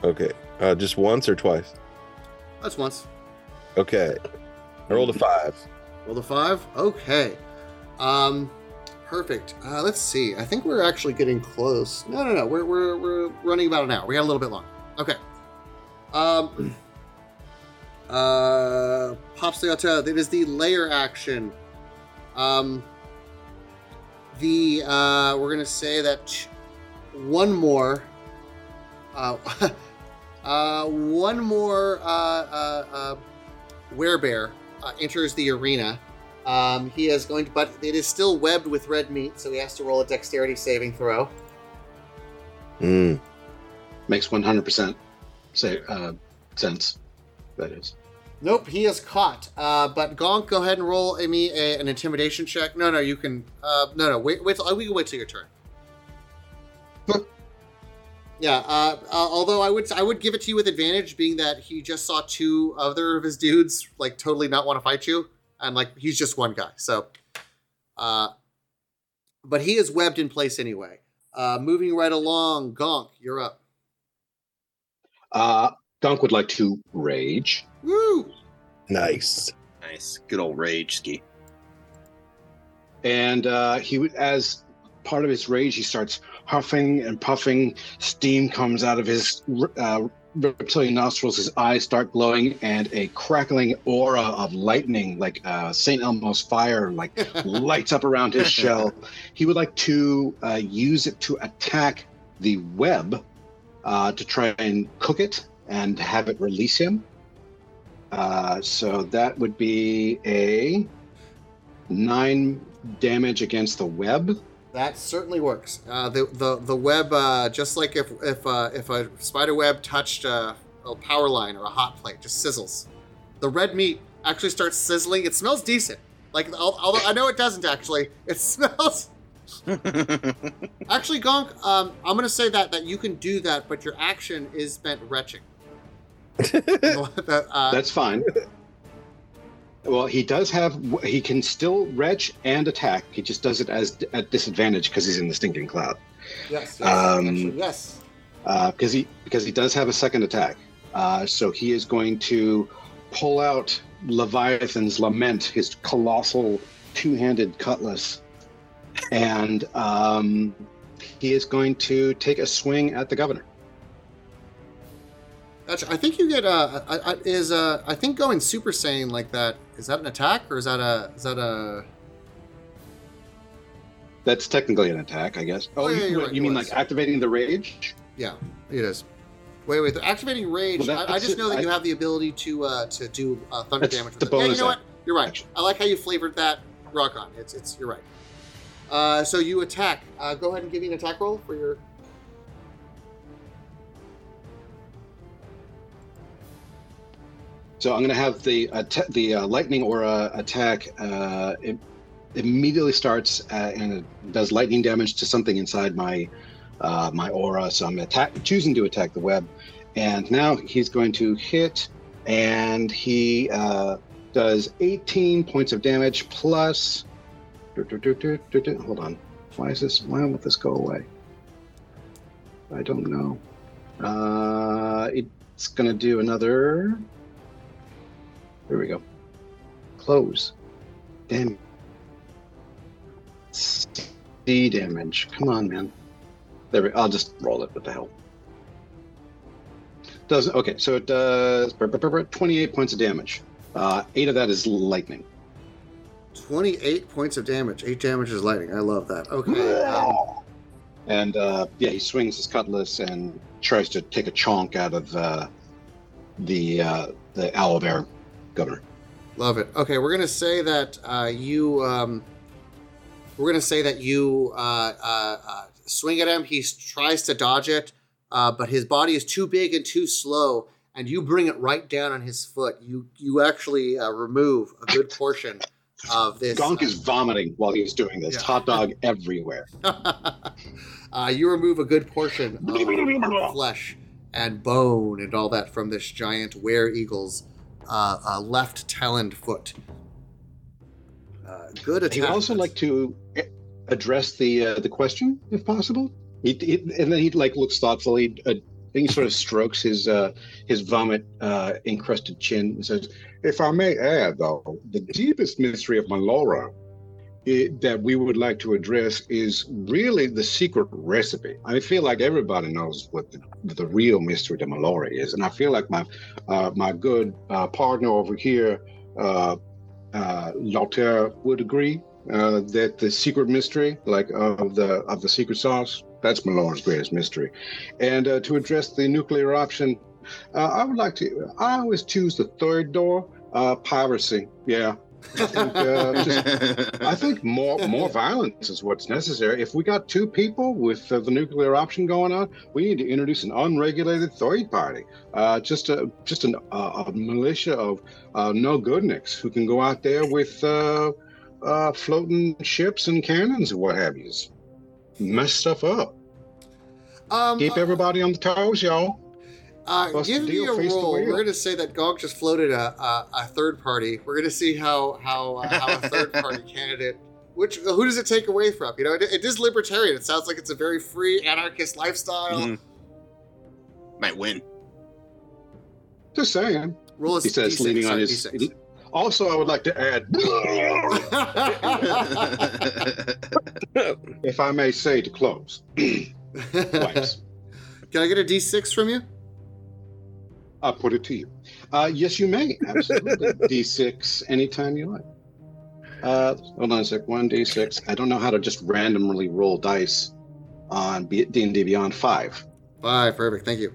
Okay. Uh, just once or twice? That's once. Okay. I rolled a five. Roll the five. Okay. Um, perfect. Uh, let's see. I think we're actually getting close. No, no, no. We're we're we're running about an hour. We got a little bit long. Okay. Um. Uh, pops the It is the layer action. Um. The uh, we're gonna say that one more. Uh, uh, one more uh, uh, uh, werebear uh, enters the arena. Um, he is going to, but it is still webbed with red meat, so he has to roll a dexterity saving throw. Mm. Makes 100% say, uh, sense. That is. Nope, he is caught. Uh, but Gonk, go ahead and roll a, me a, an intimidation check. No, no, you can. Uh, no, no, wait, wait. Till, we can wait till your turn. yeah. Uh, uh, although I would, I would give it to you with advantage, being that he just saw two other of his dudes like totally not want to fight you, and like he's just one guy. So, uh, but he is webbed in place anyway. Uh, moving right along, Gonk, you're up. Uh, Gunk would like to rage. Woo! Nice. Nice. Good old rage ski. and uh, he would as part of his rage he starts huffing and puffing steam comes out of his uh, reptilian nostrils his eyes start glowing and a crackling aura of lightning like uh, st elmo's fire like lights up around his shell he would like to uh, use it to attack the web uh, to try and cook it and have it release him uh, so that would be a nine damage against the web. That certainly works. Uh, the, the the web, uh, just like if if uh, if a spider web touched a, a power line or a hot plate, just sizzles. The red meat actually starts sizzling. It smells decent. Like although I know it doesn't actually, it smells. Actually, Gonk, um, I'm gonna say that that you can do that, but your action is spent retching. That, uh, That's fine. Well, he does have. He can still retch and attack. He just does it as at disadvantage because he's in the stinking cloud. yes, yes, um, actually, yes. Because he because he does have a second attack. Uh, so he is going to pull out Leviathan's Lament, his colossal two-handed cutlass, and um, he is going to take a swing at the governor. Actually, I think you get uh, I, I, is uh, I think going Super Saiyan like that is that an attack or is that a is that a That's technically an attack, I guess. Oh, Oh, yeah, you, right, you mean was. like activating the rage? yeah it is. Wait, wait. The activating rage. Well, I, I just know that I- you have the ability to uh, to do uh, thunder damage. the With it. Yeah, you know what? You're right. Action. I like how you flavored that. Rock on. It's it's. You're right. Uh, so you attack. Uh, go ahead and give me an attack roll for your. So I'm going to have the atta- the uh, lightning aura attack. Uh, it immediately starts uh, and it does lightning damage to something inside my uh, my aura. So I'm attack choosing to attack the web, and now he's going to hit, and he uh, does 18 points of damage plus. Hold on. Why is this? Why won't this go away? I don't know. Uh, it's gonna do another. There we go. Close. Damn. C damage. Come on, man. There we. I'll just roll it. What the hell? Does okay? So it does 28 points of damage. Uh, eight of that is lightning. 28 points of damage. 8 damage is lightning. I love that. Okay. um, And uh, yeah, he swings his cutlass and tries to take a chonk out of uh, the uh, the aloe bear governor. Love it. Okay, we're gonna say that uh, you. Um, we're gonna say that you uh, uh, uh, swing at him. He tries to dodge it, uh, but his body is too big and too slow, and you bring it right down on his foot. You you actually uh, remove a good portion of this. Gonk is vomiting while he's doing this. Yeah. Hot dog everywhere. uh, you remove a good portion of flesh and bone and all that from this giant were eagle's uh, uh, left taloned foot. Uh, good attack. He would also like to address the uh, the question, if possible. He, he, and then he like looks thoughtfully. Uh, then he sort of strokes his uh, his vomit uh, encrusted chin and says, "If I may add, though, the deepest mystery of Malora i that we would like to address is really the secret recipe. I feel like everybody knows what the, the real mystery to Malora is, and I feel like my uh, my good uh, partner over here." Uh, uh, would agree uh, that the secret mystery, like of the of the secret sauce, that's Malone's greatest mystery. And uh, to address the nuclear option, uh, I would like to. I always choose the third door, uh, piracy. Yeah, I think, uh, just, I think more more violence is what's necessary. If we got two people with uh, the nuclear option going on, we need to introduce an unregulated third party, uh, just a just an, uh, a militia of uh, no goodniks who can go out there with uh, uh, floating ships and cannons and what have you. Mess stuff up. um, Keep everybody on the toes, y'all. Uh, give me a roll. We're going to say that Gog just floated a, a, a third party. We're going to see how how uh, how a third party candidate Which who does it take away from? You know, it, it is libertarian. It sounds like it's a very free anarchist lifestyle. Mhm. Might win. Just saying. Roll a He says, D6, leaning on his. D6. Also, I would like to add, if I may say, to close. Can I get a D6 from you? I'll put it to you. Uh, yes, you may. Absolutely. D6 anytime you like. Uh, hold on a sec. One D6. I don't know how to just randomly roll dice on B- D&D Beyond 5. Five, perfect. Thank you.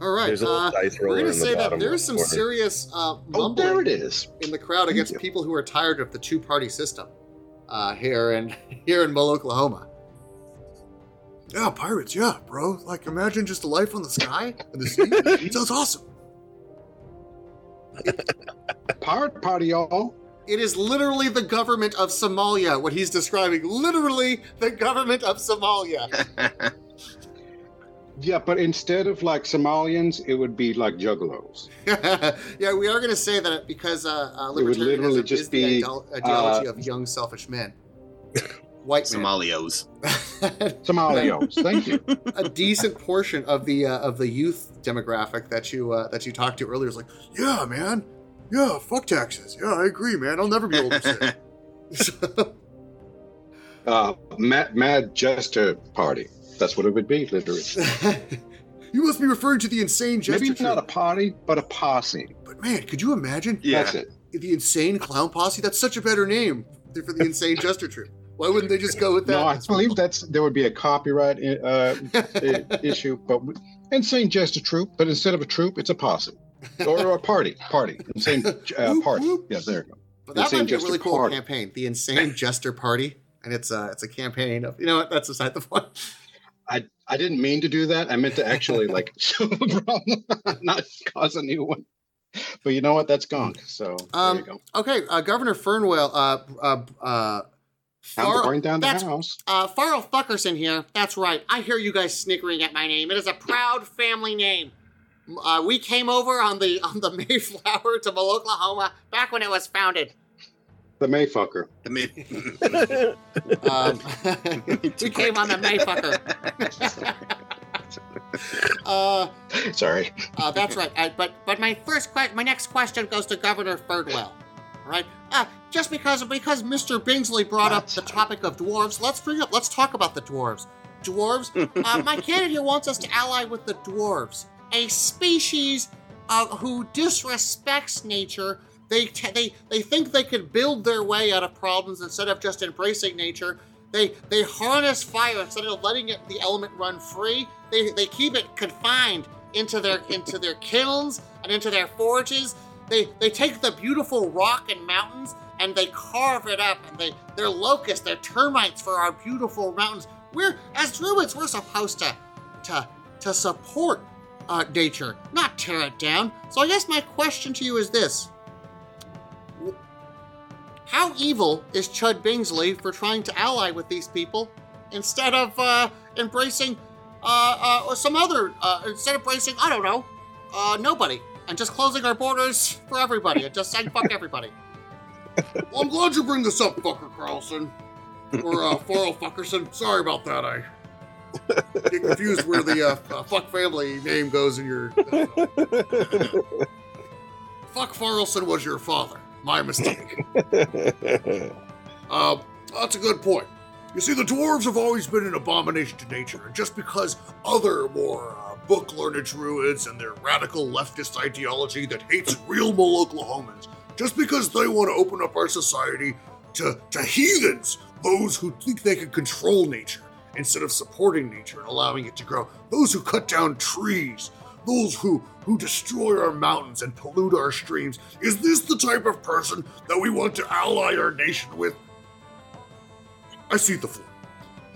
All right. There's a little Uh, dice we're going in to the say that there's some corner. serious uh, Oh, there it is. in the crowd against you. people who are tired of the two-party system uh, here in here in Maloklahoma. Yeah, pirates, yeah, bro. Like, imagine just a life on the sky and the sea. Sounds awesome. Pirate party, y'all. It is literally the government of Somalia. What he's describing, literally the government of Somalia. Yeah, but instead of like Somalians, it would be like juggalos. yeah, we are going to say that because uh, uh, It would literally just is the be, ideol- ideology uh, of young, selfish men. White men. Somalios. Somalios. Thank you. a decent portion of the uh, of the youth demographic that you uh, that you talked to earlier is like, Yeah, man. Yeah, fuck taxes. Yeah, I agree, man. I'll never be able to say. Uh, mad, mad jester party. That's what it would be, literally. You must be referring to the insane jester Maybe not a party, but a posse. But man, could you imagine Yeah. That's it. the insane clown posse? That's such a better name for the insane jester troupe. Why wouldn't they just go with that? No, I believe that's there would be a copyright uh, issue, but w- insane jester troop. But instead of a troop, it's a posse or a party. Party. Insane uh, party. Yeah, there you go. But that Insane might be a really cool Party. campaign, the Insane Jester Party, and it's uh it's a campaign of you know what that's beside the point. I I didn't mean to do that. I meant to actually like solve a problem, not cause a new one. But you know what? That's gone. So there Um, you go. Okay, uh, Governor Fernwell, uh, Time to Farrell, burn down the that's- house. uh, Farrell Fuckerson here. That's right. I hear you guys snickering at my name. It is a proud family name. Uh, we came over on the on the Mayflower to Oklahoma back when it was founded. The Mayfucker. The May. Um, we came on the Mayfucker. uh, Sorry. Uh, that's right. Uh, but but my first que- my next question goes to Governor Ferdwell. Right. Uh, just because because Mr. Bingsley brought up the topic of dwarves, let's bring up let's talk about the dwarves. Dwarves. Uh, my candidate wants us to ally with the dwarves, a species uh, who disrespects nature. They, t- they they think they could build their way out of problems instead of just embracing nature. They they harness fire instead of letting it, the element run free. They, they keep it confined into their into their kilns and into their forges. They they take the beautiful rock and mountains and they carve it up and they they're locusts, they're termites for our beautiful mountains. We're as druids, we're supposed to to to support uh, nature, not tear it down. So I guess my question to you is this: How evil is Chud Bingsley for trying to ally with these people instead of uh, embracing uh, uh, some other, uh, instead of embracing, I don't know, uh, nobody, and just closing our borders for everybody and just saying fuck everybody? Well, I'm glad you bring this up, fucker Carlson. Or uh, Farrell Fuckerson. Sorry about that. I get confused where the uh, uh, fuck family name goes in your. fuck Farrelson was your father. My mistake. Uh, that's a good point. You see, the dwarves have always been an abomination to nature, and just because other more uh, book learned druids and their radical leftist ideology that hates real Maloklahomans, just because they want to open up our society to, to heathens, those who think they can control nature instead of supporting nature and allowing it to grow, those who cut down trees, those who, who destroy our mountains and pollute our streams, is this the type of person that we want to ally our nation with? I see the floor.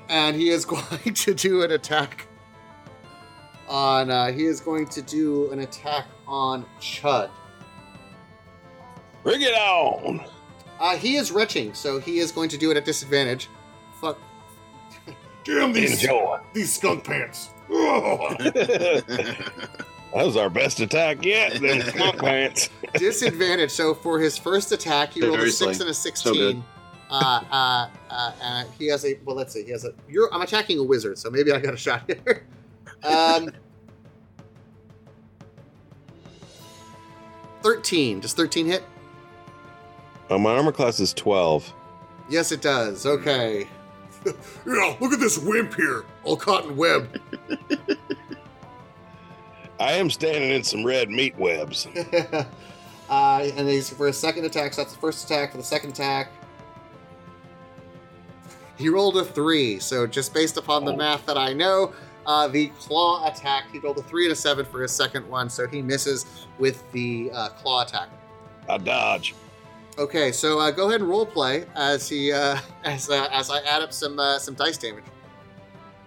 and he is going to do an attack on. Uh, he is going to do an attack on Chud. Bring it on. Uh, he is retching, so he is going to do it at disadvantage. Fuck. Damn these Enjoy. these skunk pants. That was our best attack yet. Then skunk pants. disadvantage. So for his first attack, he rolled a six Seriously. and a So sixteen. Uh, uh, uh, uh, he has a well. Let's see. He has a. You're. I'm attacking a wizard, so maybe I got a shot here. Um, thirteen. Does thirteen hit? Uh, my armor class is 12. Yes, it does. Okay. Yeah, look at this wimp here, all cotton web. I am standing in some red meat webs. uh, and he's for his second attack. So that's the first attack. For the second attack, he rolled a three. So just based upon the Oh. math that I know, uh, the claw attack, he rolled a three and a seven for his second one. So he misses with the uh, claw attack. A dodge. Okay, so uh, go ahead and role play as he uh, as uh, as I add up some uh, some dice damage.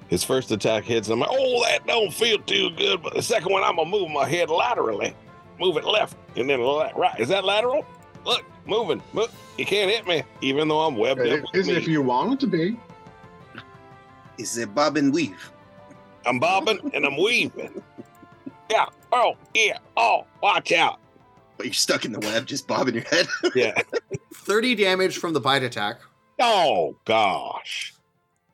His first attack hits, and I'm like, oh, that don't feel too good. But the second one, I'm going to move my head laterally. Move it left, and then la- right. Is that lateral? Look, moving. Look, you can't hit me, even though I'm webbed It is if you want it to be. Is it bob and weave? I'm bobbing and I'm weaving. Yeah. Oh, yeah. Oh, watch out. But you're stuck in the web, just bobbing your head. Yeah. Thirty damage from the bite attack. oh, gosh.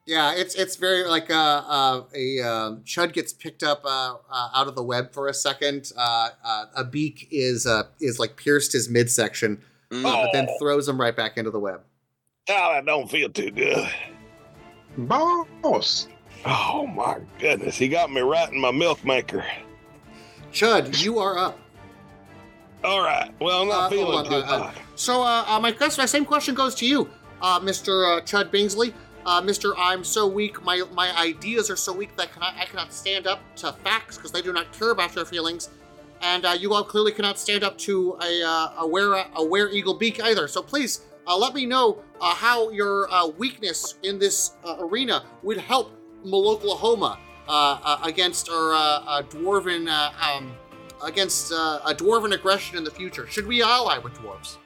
Yeah, it's it's very like uh, uh, a um, Chud gets picked up uh, uh, out of the web for a second. Uh, uh, a beak is uh, is like pierced his midsection, Mm. uh, but then Oh. throws him right back into the web. Oh, that don't feel too good. Boss. Oh, my goodness. He got me right in my milk maker. Chud, you are up. All right. Well, I'm not Uh, feeling too uh, uh, hot. So uh, uh, my my same question goes to you, uh, uh, Chud Bingsley. Uh, Mister, I'm so weak. My my ideas are so weak that I cannot, I cannot stand up to facts because they do not care about your feelings, and uh, you all clearly cannot stand up to a uh, a were a were eagle beak either. So please uh, let me know uh, how your uh, weakness in this uh, arena would help Maloklahoma uh, uh, against our uh, dwarven uh, um, against a dwarven aggression in the future. Should we ally with dwarves?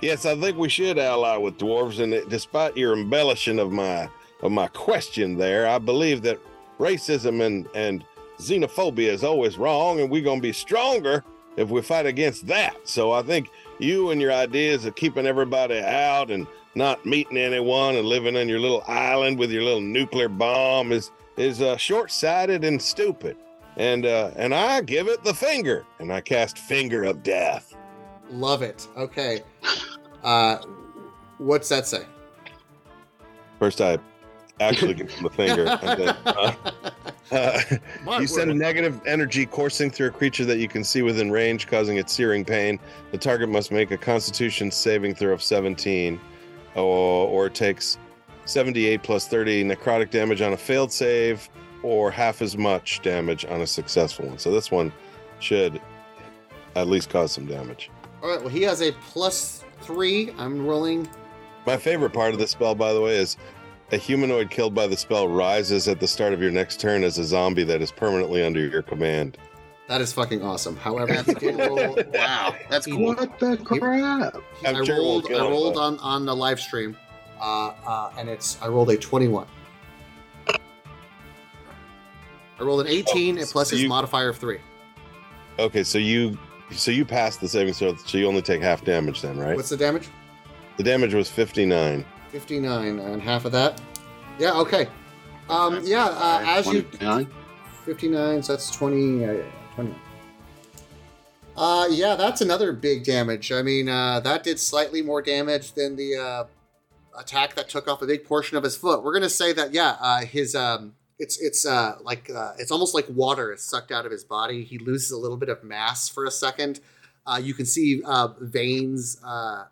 Yes, I think we should ally with dwarves. And it- despite your embellishing of my of my question there, I believe that racism and and xenophobia is always wrong, and we're gonna be stronger if we fight against that. So I think you and your ideas of keeping everybody out and not meeting anyone and living on your little island with your little nuclear bomb is is uh, short-sighted and stupid. And uh, and I give it the finger, and I cast finger of death. Love it. Okay. Uh, what's that say? First, I actually give him the finger. And then, uh, uh, you send a negative energy coursing through a creature that you can see within range, causing it searing pain. The target must make a Constitution saving throw of 17, or, or it takes 78 plus 30 necrotic damage on a failed save, or half as much damage on a successful one. So this one should at least cause some damage. All right. Well, he has a plus three. I'm rolling. My favorite part of the spell, by the way, is a humanoid killed by the spell rises at the start of your next turn as a zombie that is permanently under your command. That is fucking awesome. However, he That's cool. roll. Wow, that's cool. What the crap? I'm I sure rolled. I rolled on on the live stream, uh, uh, and it's I rolled a 21. I rolled an 18 and plus so his you- modifier of three. Okay, so you so you passed the saving throw, so you only take half damage then, right? What's the damage? the damage was 59. 59 and half of that. Yeah. Okay. Um. Yeah. Uh, as you 29? 59, so that's 20. Uh, 20. Uh, yeah, that's another big damage. I mean, uh, that did slightly more damage than the uh, attack that took off a big portion of his foot. We're gonna say that, yeah, uh, his um, it's it's uh, like uh, it's almost like water is sucked out of his body. He loses a little bit of mass for a second. Uh, you can see uh, veins, uh,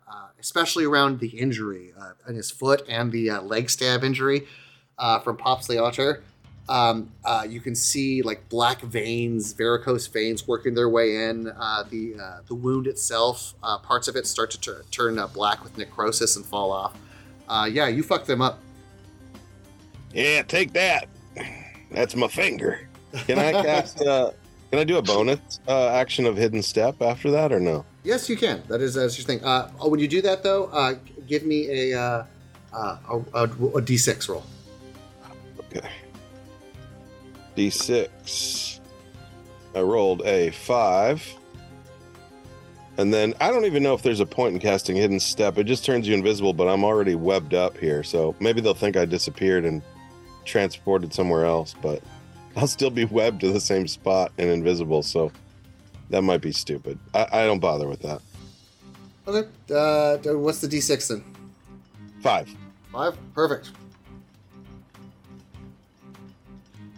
uh, especially around the injury uh, in his foot and the uh, leg stab injury uh, from Popsley Otter. Um, uh, you can see like black veins, varicose veins working their way in. Uh, the uh, the wound itself, uh, parts of it start to tur- turn uh, black with necrosis and fall off. Uh, yeah, you fucked them up. Yeah, take that. That's my finger. Can I cast? Uh, can I do a bonus uh, action of hidden step after that, or no? Yes, you can. That is that's your thing. Uh, oh, when you do that though, uh, give me a, uh, uh, a, a, a d6 roll. Okay. D6. I rolled a five. And then I don't even know if there's a point in casting hidden step. It just turns you invisible, but I'm already webbed up here, so maybe they'll think I disappeared and transported somewhere else. But I'll still be webbed to the same spot and invisible, so that might be stupid. I, I don't bother with that. Okay. Uh, what's the D6 then? Five. Five? Perfect.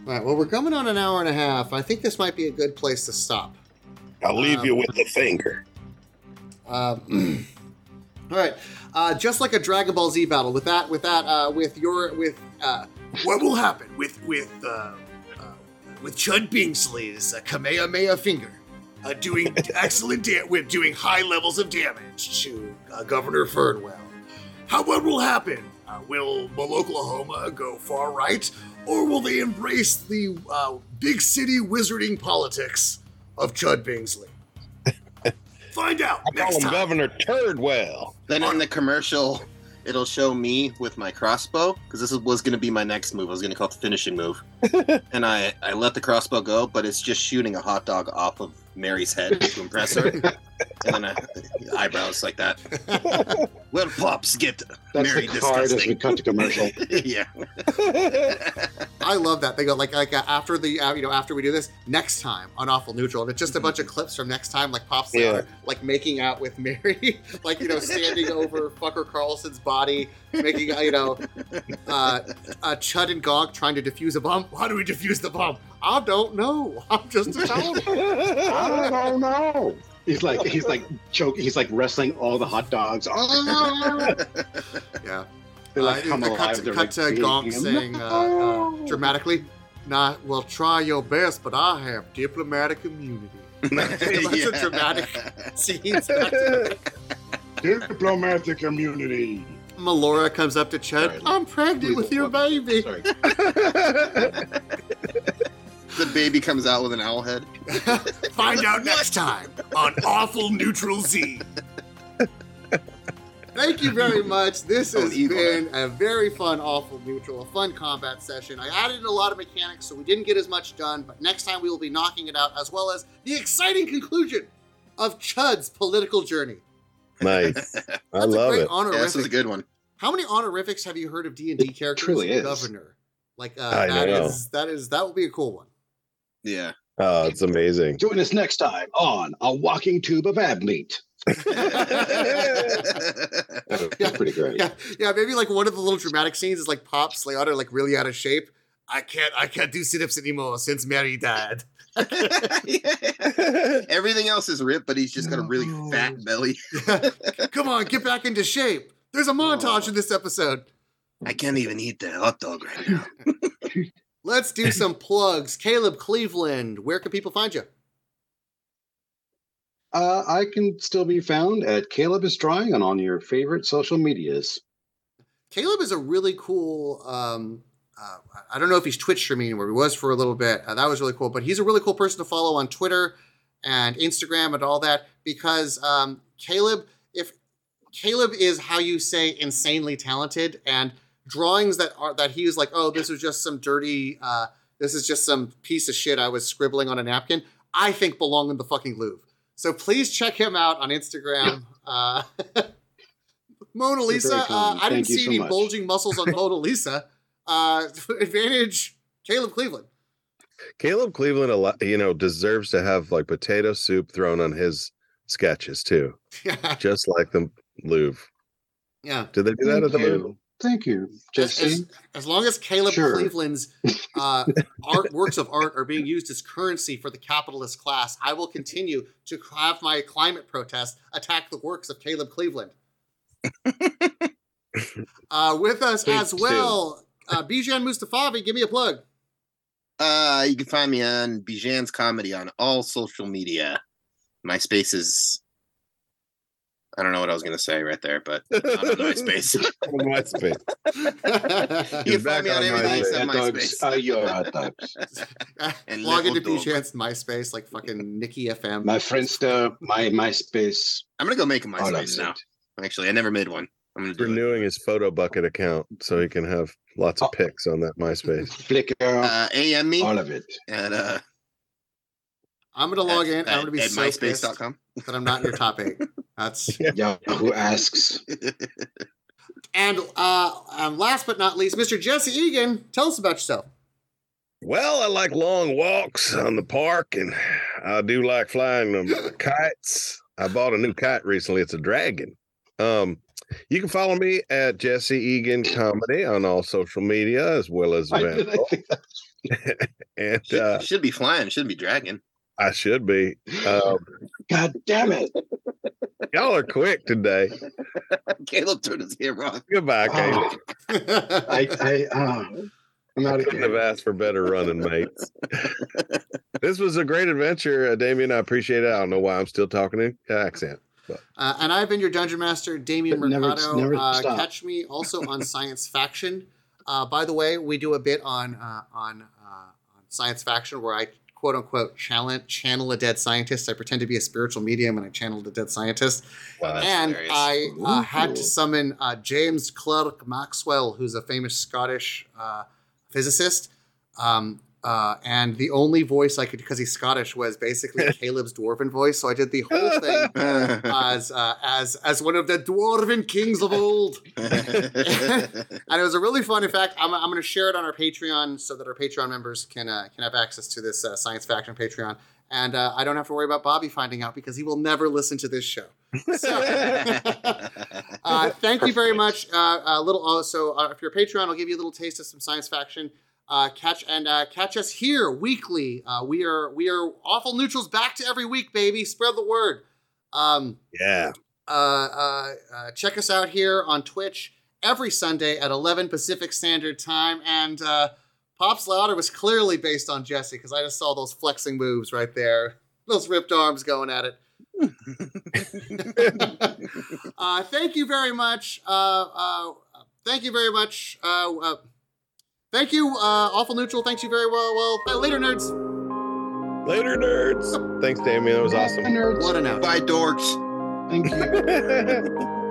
All right, well, we're coming on an hour and a half. I think this might be a good place to stop. I'll leave Um, you with the finger. Um, all right, uh, just like a Dragon Ball Z battle. With that, with that, uh, with your, with uh, What will happen with with uh, uh, with Chud Bingsley's uh, Kamehameha finger uh, doing excellent da- with doing high levels of damage to uh, Governor Fernwell? How what will happen? Uh, will Oklahoma go far right, or will they embrace the uh, big city wizarding politics of Chud Bingsley? Find out I call him time. Governor Turdwell. Then in the commercial, it'll show me with my crossbow because this was going to be my next move. I was going to call it the finishing move, and I I let the crossbow go, but it's just shooting a hot dog off of Mary's head to impress her, and then uh, eyebrows like that. Well, pops get That's Mary the card as we cut to commercial. yeah. I love that they go like like uh, after the uh, you know after we do this next time on Awful Neutral, and it's just a bunch of clips from next time, like Pops Yeah. Slayer, like making out with Mary, like you know standing over Fucker Carlson's body, making uh, you know uh, uh, Chud and Gog trying to defuse a bomb. How do we defuse the bomb? I don't know. I'm just a child. I don't know. He's like he's like choking. He's like wrestling all the hot dogs. Oh, yeah. they like Uh, come cut alive. to, They're cut like to beating him. saying uh, uh, dramatically, "Nah, well, try your best, but I have diplomatic immunity." Bunch of dramatic scenes. back to back. diplomatic immunity. Melora comes up to Chud. Sorry, I'm pregnant with your baby. Sorry. The baby comes out with an owl head. Find out next time on Awful Neutral Z. Thank you very much. This Oh, has evil. been a very fun, awful neutral, a fun combat session. I added in a lot of mechanics, so we didn't get as much done, but next time we will be knocking it out, as well as the exciting conclusion of Chud's political journey. nice. I That's a love great it. honorific. Yeah, this was a good one. How many honorifics have you heard of D and D characters? truly is. Governor. Like uh, I that know. is that is that will be a cool one. Yeah. Oh, it's amazing. Join us next time on a walking tube of ab meat. That's pretty great. Yeah, yeah, maybe like one of the little dramatic scenes is like Pops Leotter like really out of shape. I can't I can't do sit-ups anymore since Mary died. Everything else is ripped, but he's just got a really fat belly. Come on, get back into shape. There's a montage in this episode. I can't even eat the hot dog right now. Let's do some plugs. Caleb Cleveland, where can people find you? Uh, I can still be found at Caleb is Drawing and on your favorite social medias. Caleb is a really cool. Um, uh, I don't know if he's Twitch streaming anymore. He was for a little bit. Uh, that was really cool. But he's a really cool person to follow on Twitter and Instagram and all that because um, Caleb, if Caleb is how you say insanely talented and drawings that are that he was like, oh, this was just some dirty. Uh, this is just some piece of shit I was scribbling on a napkin. I think belong in the fucking Louvre. So please check him out on Instagram. Uh, Mona Lisa. Uh. I didn't see so any much. bulging muscles on Mona Lisa. Uh, advantage Caleb Cleveland. Caleb Cleveland, a lot, you know, deserves to have like potato soup thrown on his sketches too, yeah, just like the Louvre. yeah. Did they do that Thank at the Louvre? You. Thank you, As, Jesse. as, as long as Caleb Sure. Cleveland's uh, art works of art are being used as currency for the capitalist class, I will continue to have my climate protest attack the works of Caleb Cleveland. uh, with us Please as well, uh, Bijan Mustafavi, give me a plug. Uh, you can find me on Bijan's Comedy on all social media. My space is. I don't know what I was going to say right there, but I'm on MySpace. MySpace. you He's can find me on on everything MySpace. except hot dogs MySpace. are your hot dogs. And Log into little dog. Bijan's MySpace, like fucking Nikki FM. My Friendster, my MySpace, I'm going to go make a MySpace now. it. Actually, I never made one. I'm going to do it. Renewing his Photobucket account so he can have lots of Oh. pics on that MySpace. Flickr, Uh, AIM me all of it. at, uh, I'm gonna log at, in. I'm gonna be at so myspace.com. that I'm not in your top eight. That's yeah. Who asks. and uh, and last but not least, Mr. Jesse Egan. Tell us about yourself. Well, I like long walks on the park, and I do like flying um, kites. I bought a new kite recently. It's a dragon. Um, you can follow me at Jesse Egan Comedy on all social media as well as I, did- I think that- and Should, uh, should be flying, shouldn't be dragging. I should be. Um, God damn it! y'all are quick today. Caleb turned his hair off. Goodbye, Caleb. Oh, I, I, uh, I'm out of couldn't have asked for better running mates. this was a great adventure, uh, Damien. I appreciate it. I don't know why I'm still talking in accent. Uh, and I've been your dungeon master, Damien But never- Mercado. never uh, catch me also on Science Faction. Uh, by the way, we do a bit on uh, on uh, on Science Faction where I quote unquote channel channel a dead scientist. I pretend to be a spiritual medium and I channeled a dead scientist. Wow, that's and hilarious. I uh, had to summon uh, James Clerk Maxwell, who's a famous Scottish uh, physicist. Um, uh, and the only voice I could, because he's Scottish, was basically Caleb's dwarven voice. So I did the whole thing as uh, as as one of the dwarven kings of old. and it was a really fun. In fact, I'm, I'm going to share it on our Patreon so that our Patreon members can uh, can have access to this uh, science faction Patreon. And uh, I don't have to worry about Bobby finding out because he will never listen to this show. So, uh, thank you very much. Uh, a little also, uh, if you're a Patreon, I'll give you a little taste of some science faction. Uh, catch and uh, catch us here weekly. Uh, we are we are awful neutrals back to every week, baby. Spread the word. Um, Yeah. uh, uh, uh, check us out here on Twitch every Sunday at 11 Pacific Standard Time. And uh, Pops Louder was clearly based on Jesse because I just saw those flexing moves right there, those ripped arms going at it. uh, thank you very much. Uh, uh, thank you very much. Thank you, uh, Awful Neutral. Thanks you very well. Well, uh, later, nerds. Later, nerds. Thanks, Damien. That was awesome. Nerds. What an out. Bye, dorks. Thank you.